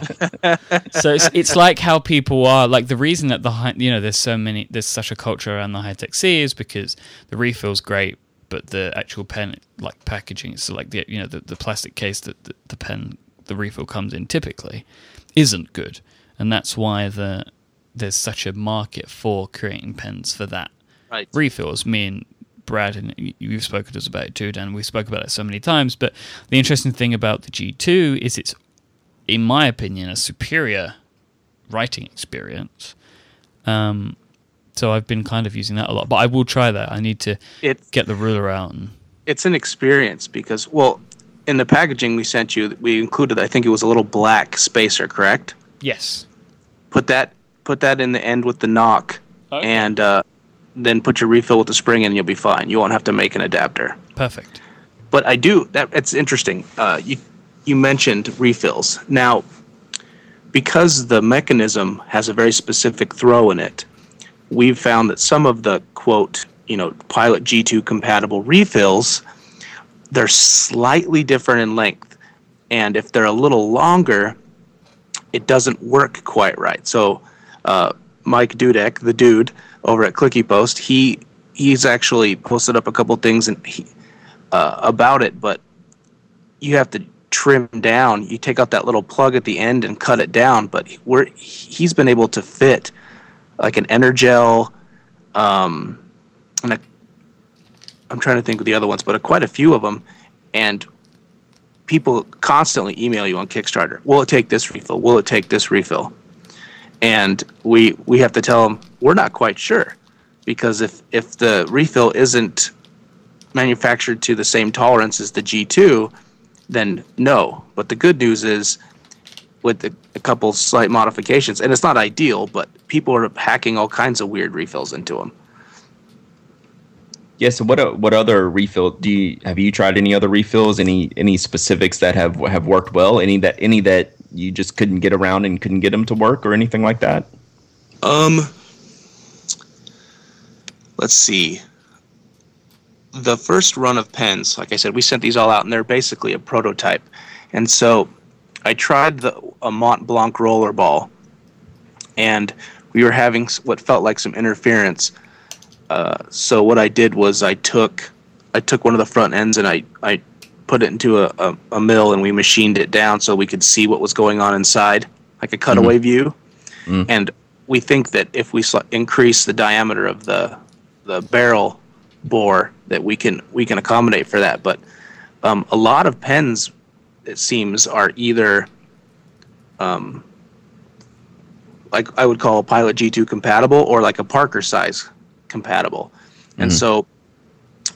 so it's it's like how people are like the reason that the high, you know there's so many there's such a culture around the Hi-Tec-C is because the refill's great but the actual pen like packaging so like the you know the, the plastic case that the, the pen the refill comes in typically isn't good and that's why the there's such a market for creating pens for that Right. refills. Me and Brad, and you've spoken to us about it too, Dan. We spoke about it so many times. But the interesting thing about the G2 is it's, in my opinion, a superior writing experience. Um, so I've been kind of using that a lot. But I will try that. I need to It's get the ruler out and it's an experience because well, in the packaging we sent you, we included I think it was a little black spacer, correct? yes, Put that put that in the end with the knock, Okay. and uh, then put your refill with the spring in, and you'll be fine. You won't have to make an adapter. perfect. But I do that. It's interesting. Uh, you you mentioned refills now because the mechanism has a very specific throw in it. We've found that some of the quote you know Pilot G2 compatible refills they're slightly different in length, and if they're a little longer, it doesn't work quite right. So. Uh, Mike Dudek, the dude over at Clicky Post, he he's actually posted up a couple things and he, uh, about it, but you have to trim down. You take out that little plug at the end and cut it down. But we're he's been able to fit like an Energel, um, and a, I'm trying to think of the other ones, but quite a few of them, and people constantly email you on Kickstarter. Will it take this refill? Will it take this refill? And we we have to tell them we're not quite sure because if if the refill isn't manufactured to the same tolerance as the G2, then no. But the good news is, with a couple slight modifications, and it's not ideal, but people are hacking all kinds of weird refills into them. Yeah. So what uh, what other refill do you have you tried any other refills? Any any specifics that have have worked well? Any that any that you just couldn't get around and couldn't get them to work or anything like that? Um, let's see. The first run of pens, like I said, we sent these all out, and they're basically a prototype. And so, I tried the a Mont Blanc roller ball, and we were having what felt like some interference. Uh, so what I did was I took I took one of the front ends and I I put it into a, a, a mill and we machined it down so we could see what was going on inside, like a cutaway view. And we think that if we sli- increase the diameter of the the barrel bore, that we can we can accommodate for that. But um, a lot of pens, it seems, are either um, like I would call a Pilot G2 compatible or like a Parker size compatible. And so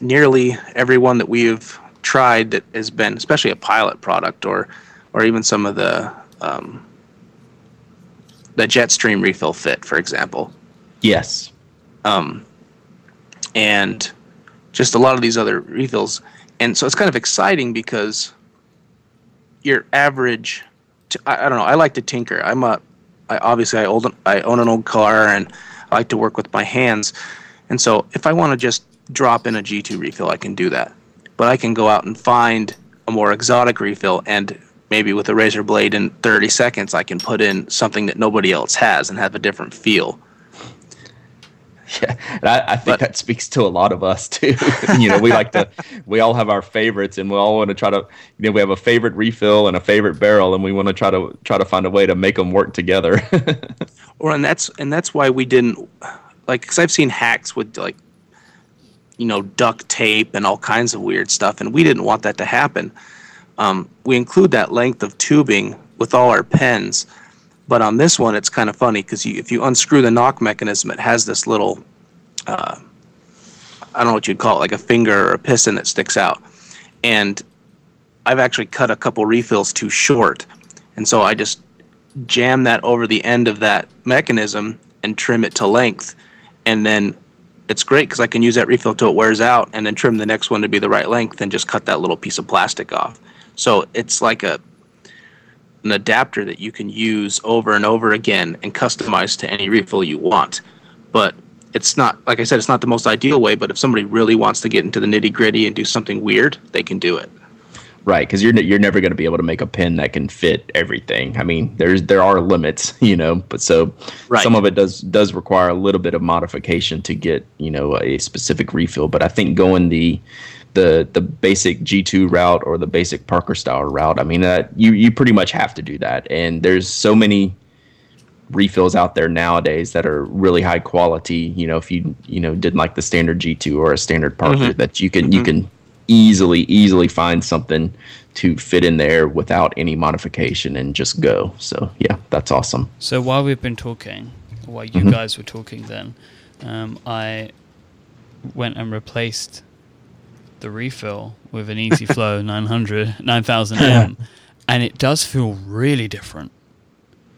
nearly everyone that we've tried that has been, especially a pilot product or or even some of the um, the Jetstream refill fit, for example. Yes. Um, and just a lot of these other refills. And so it's kind of exciting because your average, I, I don't know, I like to tinker. I'm a, I obviously I old I own an old car and I like to work with my hands. And so if I want to just drop in a G2 refill, I can do that. But I can go out and find a more exotic refill and maybe with a razor blade in 30 seconds I can put in something that nobody else has and have a different feel. Yeah, and I, I think but, that speaks to a lot of us too. you know, we like to, we all have our favorites, and we all want to try to, you know, we have a favorite refill and a favorite barrel, and we want to try to try to find a way to make them work together. or and that's and that's why we didn't like because I've seen hacks with like, you know, duct tape and all kinds of weird stuff, and we didn't want that to happen. Um, we include that length of tubing with all our pens but on this one, it's kind of funny because if you unscrew the knock mechanism, it has this little, uh, I don't know what you'd call it, like a finger or a piston that sticks out. And I've actually cut a couple refills too short. And so I just jam that over the end of that mechanism and trim it to length. And then it's great because I can use that refill till it wears out and then trim the next one to be the right length and just cut that little piece of plastic off. So it's like a an adapter that you can use over and over again and customize to any refill you want. But it's not, like I said, it's not the most ideal way. But if somebody really wants to get into the nitty gritty and do something weird, they can do it. Right, because you're you're never going to be able to make a pen that can fit everything. I mean, there's there are limits, you know. But so right. some of it does does require a little bit of modification to get you know a specific refill. But I think going the the the basic G2 route or the basic Parker style route. I mean, that you you pretty much have to do that. And there's so many refills out there nowadays that are really high quality. You know, if you you know did like the standard G2 or a standard Parker, mm-hmm. that you can mm-hmm. you can easily easily find something to fit in there without any modification and just go. So yeah, that's awesome. So while we've been talking, while you mm-hmm. guys were talking, then um, I went and replaced the refill with an Easy Flow 900 9000M, and it does feel really different.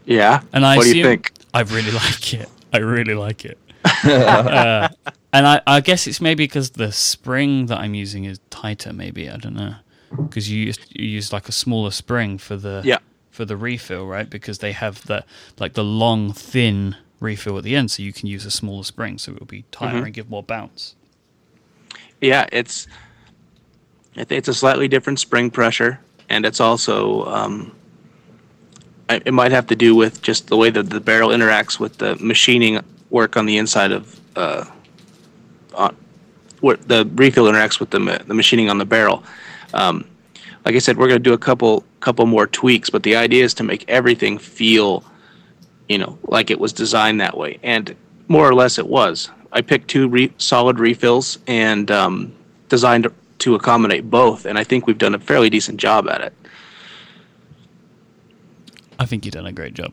Yeah. And I what do you think? I really like it. I really like it. uh, and I, I guess it's maybe because the spring that I'm using is tighter. Maybe I don't know because you use, you use like a smaller spring for the yeah. for the refill, right? Because they have the like the long thin refill at the end, so you can use a smaller spring, so it will be tighter mm-hmm. and give more bounce. Yeah, it's it's a slightly different spring pressure, and it's also um, it might have to do with just the way that the barrel interacts with the machining work on the inside of uh, what the refill interacts with the the machining on the barrel. Um, like I said, we're going to do a couple couple more tweaks, but the idea is to make everything feel, you know, like it was designed that way, and more or less it was. I picked two re- solid refills and um, designed to accommodate both, and I think we've done a fairly decent job at it. I think you've done a great job.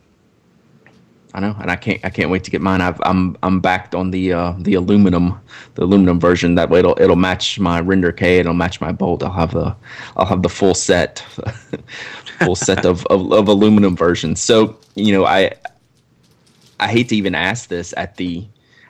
I know, and I can't I can't wait to get mine. I've, I'm I'm backed on the uh, the aluminum the aluminum version. That way it'll it'll match my Render K. It'll match my bolt. I'll have the I'll have the full set full set of, of, of aluminum versions. So you know I I hate to even ask this at the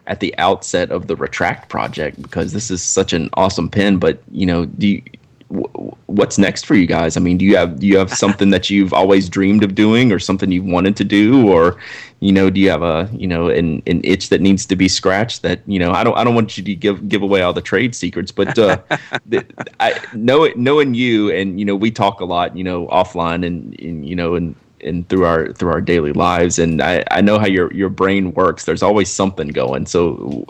at the outset of the RETRAKT project because this is such an awesome pen. But you know, do you, w- what's next for you guys? I mean, do you have do you have something that you've always dreamed of doing, or something you've wanted to do, or you know, do you have a you know an, an itch that needs to be scratched? That you know, I don't I don't want you to give give away all the trade secrets, but uh, the, I know knowing you and you know we talk a lot, you know, offline and, and you know and and through our through our daily lives. And I, I know how your your brain works. There's always something going. So,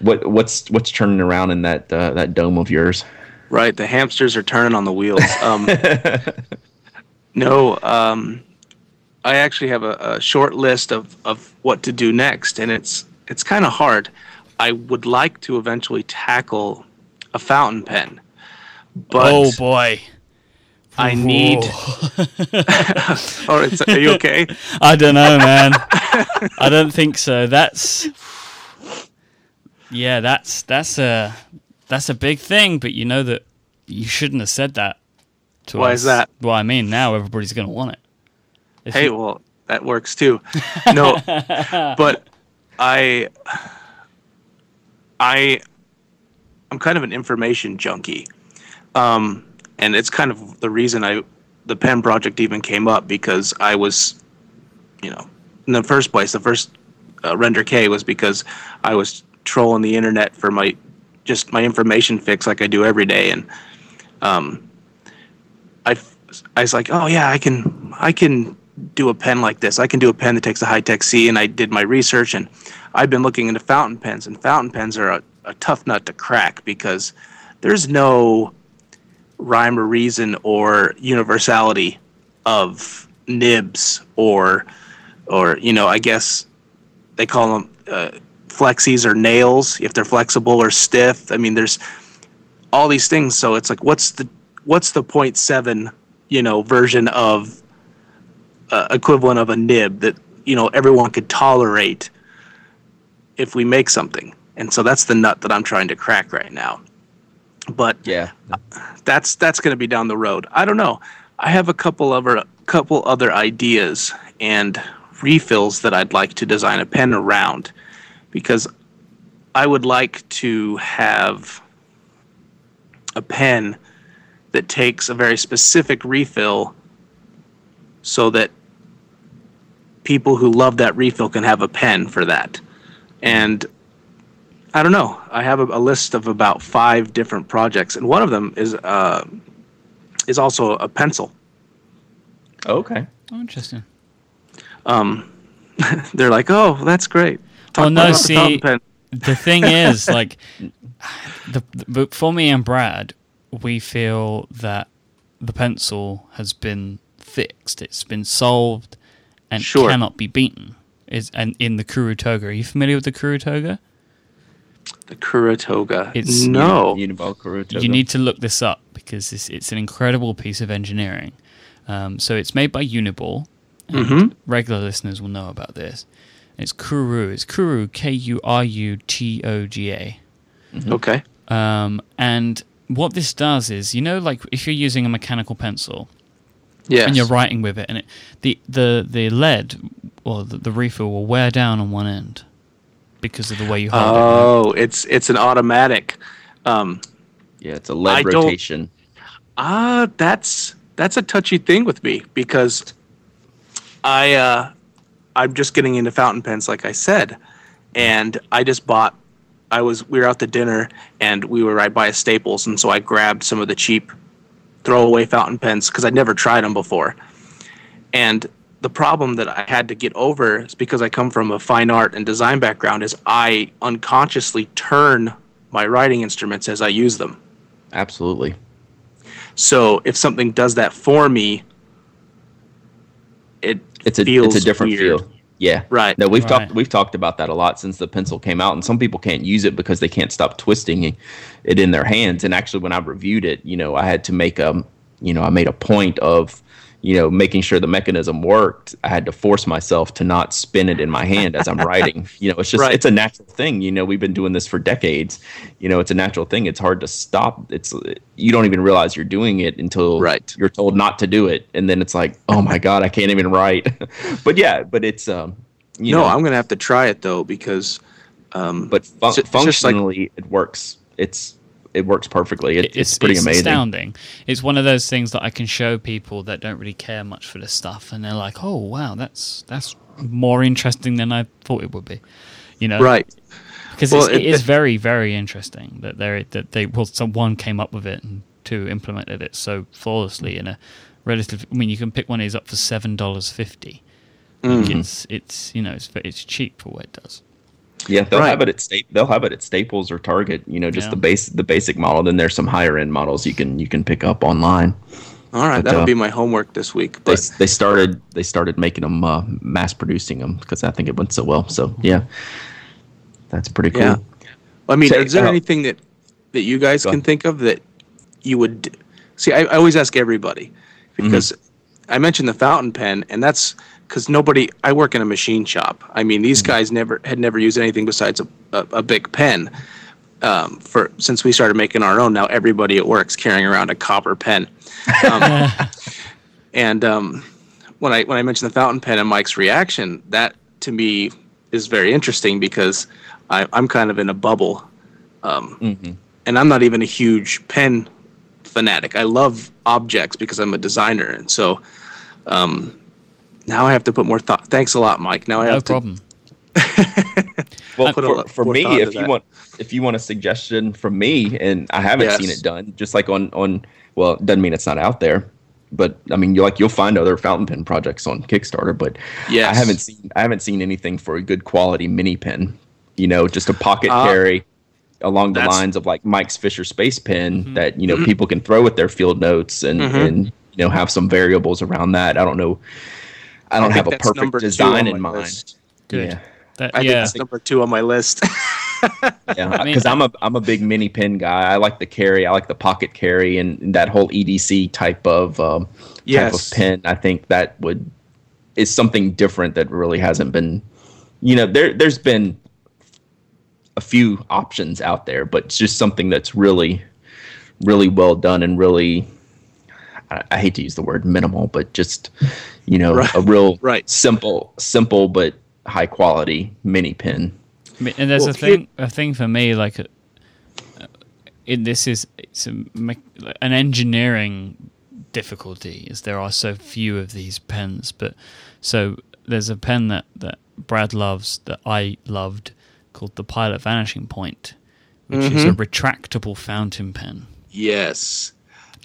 what what's what's turning around in that uh, that dome of yours? Right, the hamsters are turning on the wheels. Um, no, um, I actually have a, a, short list of, of what to do next, and it's it's kind of hard. I would like to eventually tackle a fountain pen, but oh boy, I need. All right, are you okay? I don't know, man. I don't think so. That's yeah, that's that's a that's a big thing. But you know that you shouldn't have said that. To Why us. is that? Well, I mean, now everybody's going to want it. If Hey, you- well, that works too. No, but I, I, I'm kind of an information junkie, um, and it's kind of the reason I, the pen project even came up because I was, you know, in the first place, the first uh, Render K was because I was trolling the internet for my, just my information fix like I do every day, and um, I, I was like, oh yeah, I can, I can do a pen like this. I can do a pen that takes a Hi-Tec-C, and I did my research, and I've been looking into fountain pens, and fountain pens are a, a tough nut to crack because there's no rhyme or reason or universality of nibs or or you know I guess they call them uh, flexies or nails if they're flexible or stiff. I mean, there's all these things. So it's like, what's the what's the point seven you know version of uh, equivalent of a nib that you know everyone could tolerate if we make something and so that's the nut that i'm trying to crack right now but Yeah. that's that's going to be down the road i don't know i have a couple other couple other ideas and refills that i'd like to design a pen around because i would like to have a pen that takes a very specific refill so that people who love that refill can have a pen for that. And I don't know. I have a, a list of about five different projects, and one of them is uh, is also a pencil. Okay. Oh, interesting. Um, they're like, "Oh, that's great." Talk Well, no, about the see- the thing is, like, the, the for me and Brad, we feel that the pencil has been fixed. It's been solved and Sure. cannot be beaten. Is and in the Kurutoga. Are you familiar with the Kurutoga? the Kurutoga. It's- no, Uniball Kurutoga. You need to look this up because it's, it's an incredible piece of engineering. Um, so it's made by Uniball. And Mhm. Regular listeners will know about this. It's Kuru. It's Kuru, K U R U T O G A. okay, Um, and what this does is, you know, like if you're using a mechanical pencil yes, and you're writing with it, and it, the the the lead or the, the refill will wear down on one end because of the way you hold it. Oh, it's it's an automatic. Um, Yeah, it's a lead I rotation. Ah, that's that's a touchy thing with me because I uh, I'm just getting into fountain pens, like I said, and I just bought. I was we were out to dinner and we were right by a Staples, and so I grabbed some of the cheap throwaway fountain pens because I'd never tried them before, and the problem that I had to get over is because I come from a fine art and design background is I unconsciously turn my writing instruments as I use them. Absolutely. So if something does that for me, it It's a feels it's a different weird. feel. Yeah. Right. No, we've Right. talked we've talked about that a lot since the pencil came out, and some people can't use it because they can't stop twisting it in their hands. And actually, when I reviewed it, you know, I had to make a, you know, I made a point of, you know, making sure the mechanism worked. I had to force myself to not spin it in my hand as I'm writing. You know, it's just Right. it's a natural thing. You know, we've been doing this for decades. You know, it's a natural thing. It's hard to stop. It's you don't even realize you're doing it until Right. you're told not to do it, and then it's like, oh my god, I can't even write. but yeah, but it's um, you no, know, I'm gonna have to try it though because, um, but fun- it's ju- it's just like- functionally it works. It's it works perfectly. It, It- it's, pretty amazing. astounding. It's one of those things that I can show people that don't really care much for this stuff, and they're like, "Oh, wow, that's that's more interesting than I thought it would be." You know, right. Because Well, it's, it it- is very, very interesting that they that they well, someone came up with it and two implemented it so flawlessly in a relative. I mean, you can pick one of these up for seven dollars fifty. Mm-hmm. It's it's you know it's it's cheap for what it does. Yeah, they'll Right. have it at sta- they'll have it at Staples or Target. You know, just Yeah. the base the basic model. Then there's some higher end models you can you can pick up online. All right, But, that'll uh, be my homework this week. They But they started they started making them uh, mass producing them because I think it went so well. So yeah, that's pretty cool. Yeah. I mean, Say, is there uh, anything that that you guys can ahead. think of that you would see? I, I always ask everybody because Mm-hmm. I mentioned the fountain pen, and that's because nobody. I work in a machine shop. I mean, these Mm-hmm. guys never had never used anything besides a, a, a Bic pen. um, for since we started making our own, now everybody at work's carrying around a copper pen. Um, and um, when I when I mentioned the fountain pen and Myke's reaction, that to me is very interesting because I, I'm kind of in a bubble, um, and I'm not even a huge pen fanatic. I love objects because I'm a designer, and so um, now I have to put more thought. Thanks a lot, Myke. Now I No have to problem. Well, put a for, lot for me, if you that. want, if you want a suggestion from me, and I haven't Yes. seen it done, just like on on, well, it doesn't mean it's not out there, but I mean, you like you'll find other fountain pen projects on Kickstarter, but Yes. I haven't seen I haven't seen anything for a good quality mini pen. You know, just a pocket Uh, carry along the lines of like Myke's Fisher Space Pen Mm-hmm. that you know people can throw with their field notes and Mhm. and you know have some variables around that. I don't know. I don't think have a perfect design in mind. list. Good. Yeah. That, I think yeah. it's number two on my list. Yeah, I mean- because I'm a I'm a big mini pin guy. I like the carry. I like the pocket carry and that whole EDC type of um, type of pin. I think that would is something different that really hasn't been. You know, there there's been a few options out there, but it's just something that's really, really well done and really. I, I hate to use the word minimal, but just you know Right. a real Right. simple simple but high quality mini pen. And there's Well, a thing, a thing for me, like, uh, it, this is it's a, an engineering difficulty, is there are so few of these pens. But so there's a pen that that Brad loves that I loved called the Pilot Vanishing Point, which is a retractable fountain pen. yes,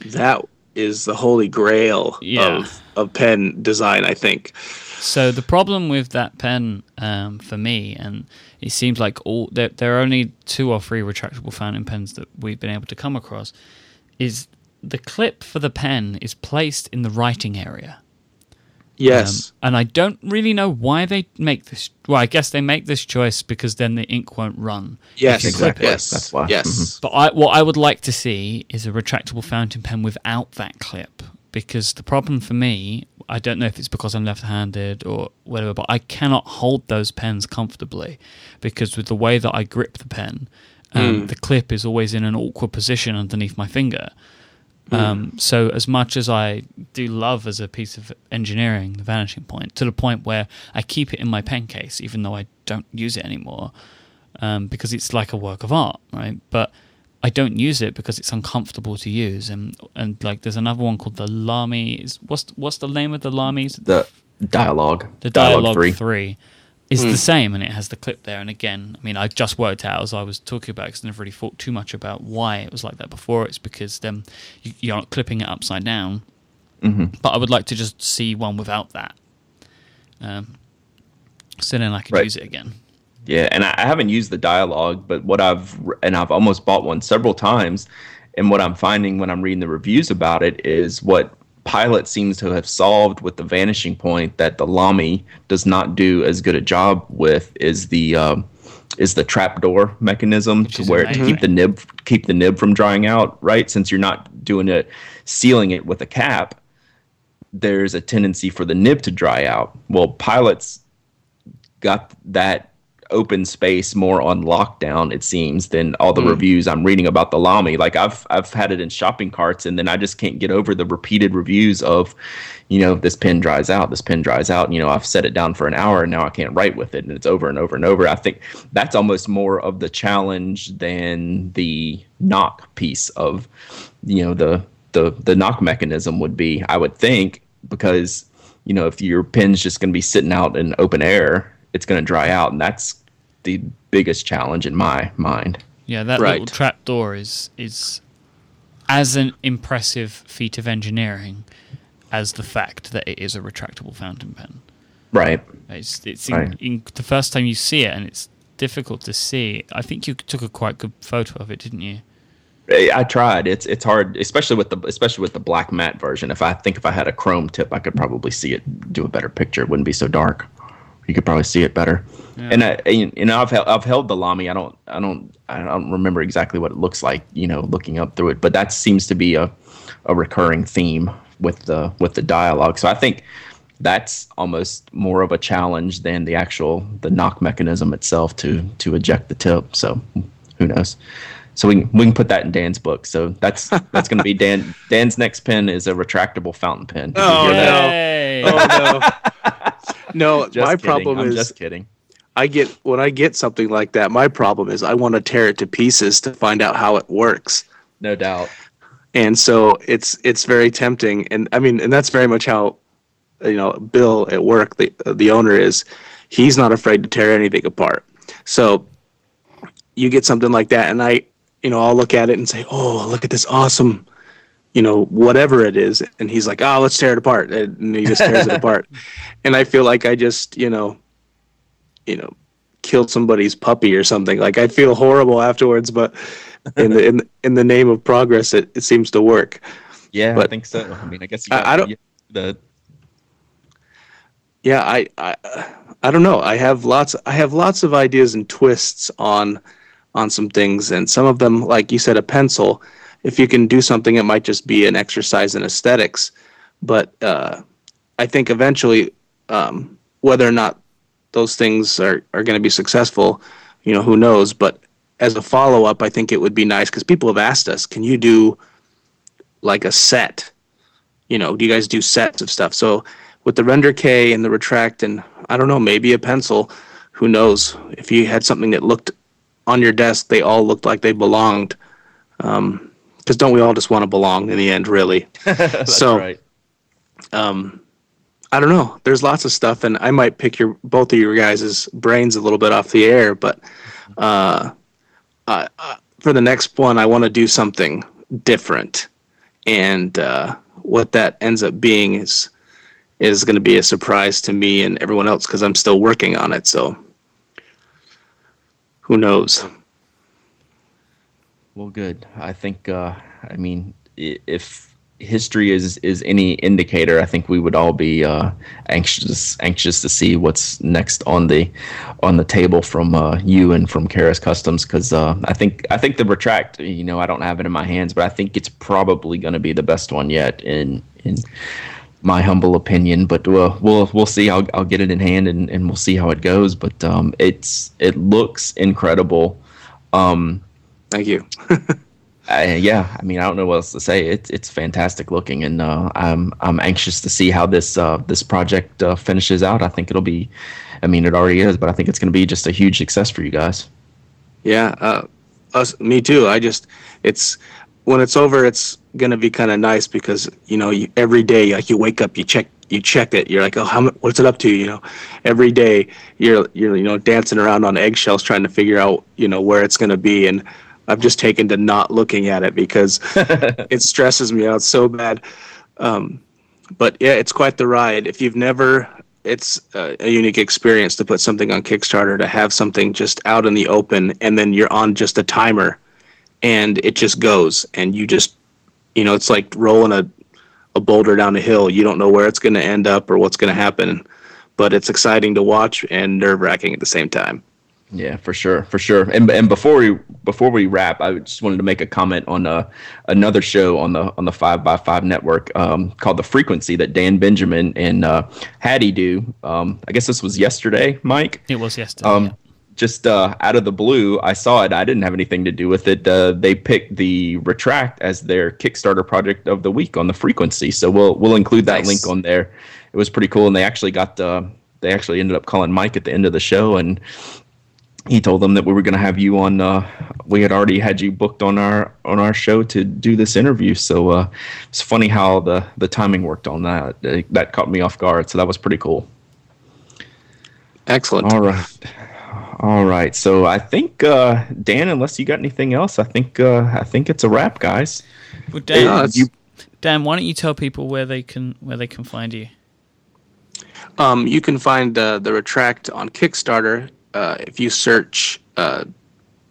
that is the holy grail Yeah. of of pen design. I think. So the problem with that pen um, for me, and it seems like all there, there are only two or three retractable fountain pens that we've been able to come across, is the clip for the pen is placed in the writing area. Yes. Um, and I don't really know why they make this. Well, I guess they make this choice because then the ink won't run. yes. you clip it. Yes. That's why. Yes. But I, what I would like to see is a retractable fountain pen without that clip. Because the problem for me, I don't know if it's because I'm left handed or whatever, but I cannot hold those pens comfortably. Because with the way that I grip the pen, um, the clip is always in an awkward position underneath my finger. Um, so as much as I do love as a piece of engineering the vanishing point, to the point where I keep it in my pen case, even though I don't use it anymore, um, because it's like a work of art, right? But I don't use it because it's uncomfortable to use, and and like there's another one called the Lamy. Is what's what's the name of the it The Dialog. the Dialog, three. 3. Is the same and it has the clip there. And again, I mean, I just worked out as I was talking about because I never really thought too much about why it was like that before. It's because then you, you're not clipping it upside down. Mm-hmm. But I would like to just see one without that. Um, so then I could Right. use it again. Yeah, and I haven't used the Dialog, but what I've and I've almost bought one several times, and what I'm finding when I'm reading the reviews about it is what Pilot seems to have solved with the vanishing point that the Lamy does not do as good a job with is the um, is the trapdoor mechanism to where to keep the nib keep the nib from drying out, right? Since you're not doing it sealing it with a cap, there's a tendency for the nib to dry out. Well, Pilot's got that open space more on lockdown it seems than all the hmm. reviews I'm reading about the Lamy. Like I've I've had it in shopping carts and then I just can't get over the repeated reviews of you know this pen dries out this pen dries out and, you know I've set it down for an hour and now I can't write with it and it's over and over and over. I think that's almost more of the challenge than the knock piece of you know the the the knock mechanism would be I would think because you know if your pen's just going to be sitting out in open air it's going to dry out and that's the biggest challenge in my mind Yeah, that Right. little trap door is is as an impressive feat of engineering as the fact that it is a retractable fountain pen. right It's it's Right. in, in, the first time you see it, and it's difficult to see. I think you took a quite good photo of it, didn't you? I I tried. It's it's hard, especially with the especially with the black matte version. If I think if I had a chrome tip, I could probably see it, do a better picture. It wouldn't be so dark. You could probably see it better. And I, and, you know, I've held, I've held the Lamy. I don't I don't I don't remember exactly what it looks like. You know, looking up through it, but that seems to be a a recurring theme with the with the Dialog. So I think that's almost more of a challenge than the actual the knock mechanism itself to to eject the tip. So who who knows? So we can, we can put that in Dan's book. So that's that's going to be Dan. Dan's next pen is a retractable fountain pen. Oh, no. Oh no. no, Just my kidding. problem I'm is just kidding. I get when I get something like that, my problem is I want to tear it to pieces to find out how it works. No doubt. And so it's it's very tempting and I mean and that's very much how you know Bill at work the the owner is he's not afraid to tear anything apart. So you get something like that and I you know I'll look at it and say, "Oh, look at this awesome you know, whatever it is. And he's like, oh, let's tear it apart. And he just tears it apart. And I feel like I just, you know, you know, killed somebody's puppy or something. Like I feel horrible afterwards, but in the in, in the name of progress, it, it seems to work. Yeah, but, I think so. I mean, I guess you I- got, I don't- the Yeah, I, I I don't know. I have lots I have lots of ideas and twists on on some things and some of them like you said a pencil if you can do something it might just be an exercise in aesthetics but uh, I think eventually um, whether or not those things are, are going to be successful you know who knows but as a follow up I think it would be nice because people have asked us can you do like a set you know do you guys do sets of stuff so with the render K and the RETRAKT and I don't know, maybe a pencil. Who knows? If you had something that looked on your desk, they all looked like they belonged. Because don't we all just want to belong in the end, really? So- right. Um, I don't know. There's lots of stuff, and I might pick your both of your guys' brains a little bit off the air, but uh, uh, uh, for the next one, I want to do something different, and uh, what that ends up being is is going to be a surprise to me and everyone else because I'm still working on it. So who knows? Well, good. I think. Uh, I mean, if history is is any indicator, I think we would all be uh, anxious anxious to see what's next on the on the table from uh, you and from Karas Kustoms because uh, I think I think the RETRAKT. You know, I don't have it in my hands, but I think it's probably going to be the best one yet. In in my humble opinion, but we'll we'll, we'll see. I'll, I'll get it in hand and, and we'll see how it goes. But um, it's it looks incredible. Um, Thank you. uh, yeah, I mean, I don't know what else to say. It's it's fantastic looking, and uh, I'm I'm anxious to see how this uh, this project uh, finishes out. I think it'll be, I mean, it already is, but I think it's going to be just a huge success for you guys. Yeah, uh, us, me too. I just, it's when it's over, it's gonna be kind of nice because you know you, every day, like you wake up, you check, you check it. You're like, oh, how what's it up to? You know, every day you're you're you know dancing around on eggshells trying to figure out you know where it's gonna be, and I've just taken to not looking at it because it stresses me out so bad. Um, but yeah, it's quite the ride. If you've never, it's a, a unique experience to put something on Kickstarter, to have something just out in the open, and then you're on just a timer, and it just goes, and you just, you know, it's like rolling a, a boulder down a hill. You don't know where it's going to end up or what's going to happen, but it's exciting to watch and nerve wracking at the same time. Yeah, for sure, for sure. And and before we before we wrap, I just wanted to make a comment on uh, another show on the on the 5by5 network um, called The Frequency that Dan Benjamin and uh, Haddie do. Um, I guess this was yesterday, Myke. It was yesterday. Um, yeah. just uh, out of the blue, I saw it. I didn't have anything to do with it. Uh, they picked the RETRAKT as their Kickstarter project of the week on the frequency. So we'll we'll include that Nice. link on there. It was pretty cool, and they actually got uh, they actually ended up calling Myke at the end of the show, and he told them that we were going to have you on. Uh, we had already had you booked on our on our show to do this interview. So uh, it's funny how the the timing worked on that. That caught me off guard. So that was pretty cool. Excellent. All right. All right. So I think uh, Dan, unless you got anything else, I think uh, I think it's a wrap, guys. Well, Dan, No, you- Dan, why don't you tell people where they can where they can find you? Um, you can find uh, the RETRAKT on Kickstarter uh, if you search, uh,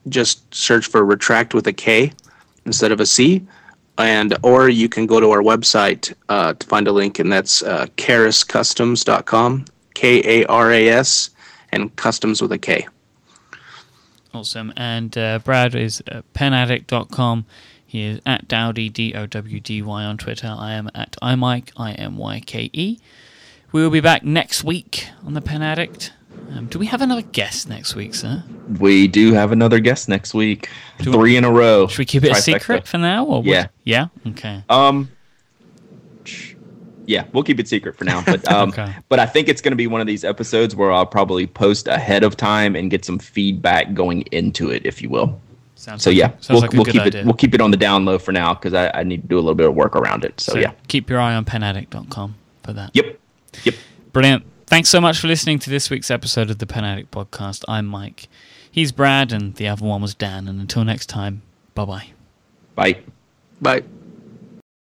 just search for retract with a K instead of a C, and or you can go to our website uh, to find a link, and that's uh, karaskustoms.com, K A R A S, and customs with a K. Awesome. And uh, Brad is penaddict.com. He is at Dowdy, D O W D Y on Twitter. I am at iMyke, I M Y K E. We will be back next week on the Pen Addict. Um, do we have another guest next week, sir? We do have another guest next week. Do we- Three in a row. Should we keep it a secret for now? Or Yeah. Yeah. Okay. Um, yeah, we'll keep it secret for now. But um, Okay. but I think it's going to be one of these episodes where I'll probably post ahead of time and get some feedback going into it, if you will. Sounds So like, yeah, sounds we'll, like we'll keep idea. it we'll keep it on the down low for now because I, I need to do a little bit of work around it. So, so yeah, keep your eye on penaddict.com for that. yep, yep. Brilliant. Thanks so much for listening to this week's episode of the Pen Addict Podcast. I'm Myke. He's Brad, and the other one was Dan. And until next time, bye bye. Bye. Bye.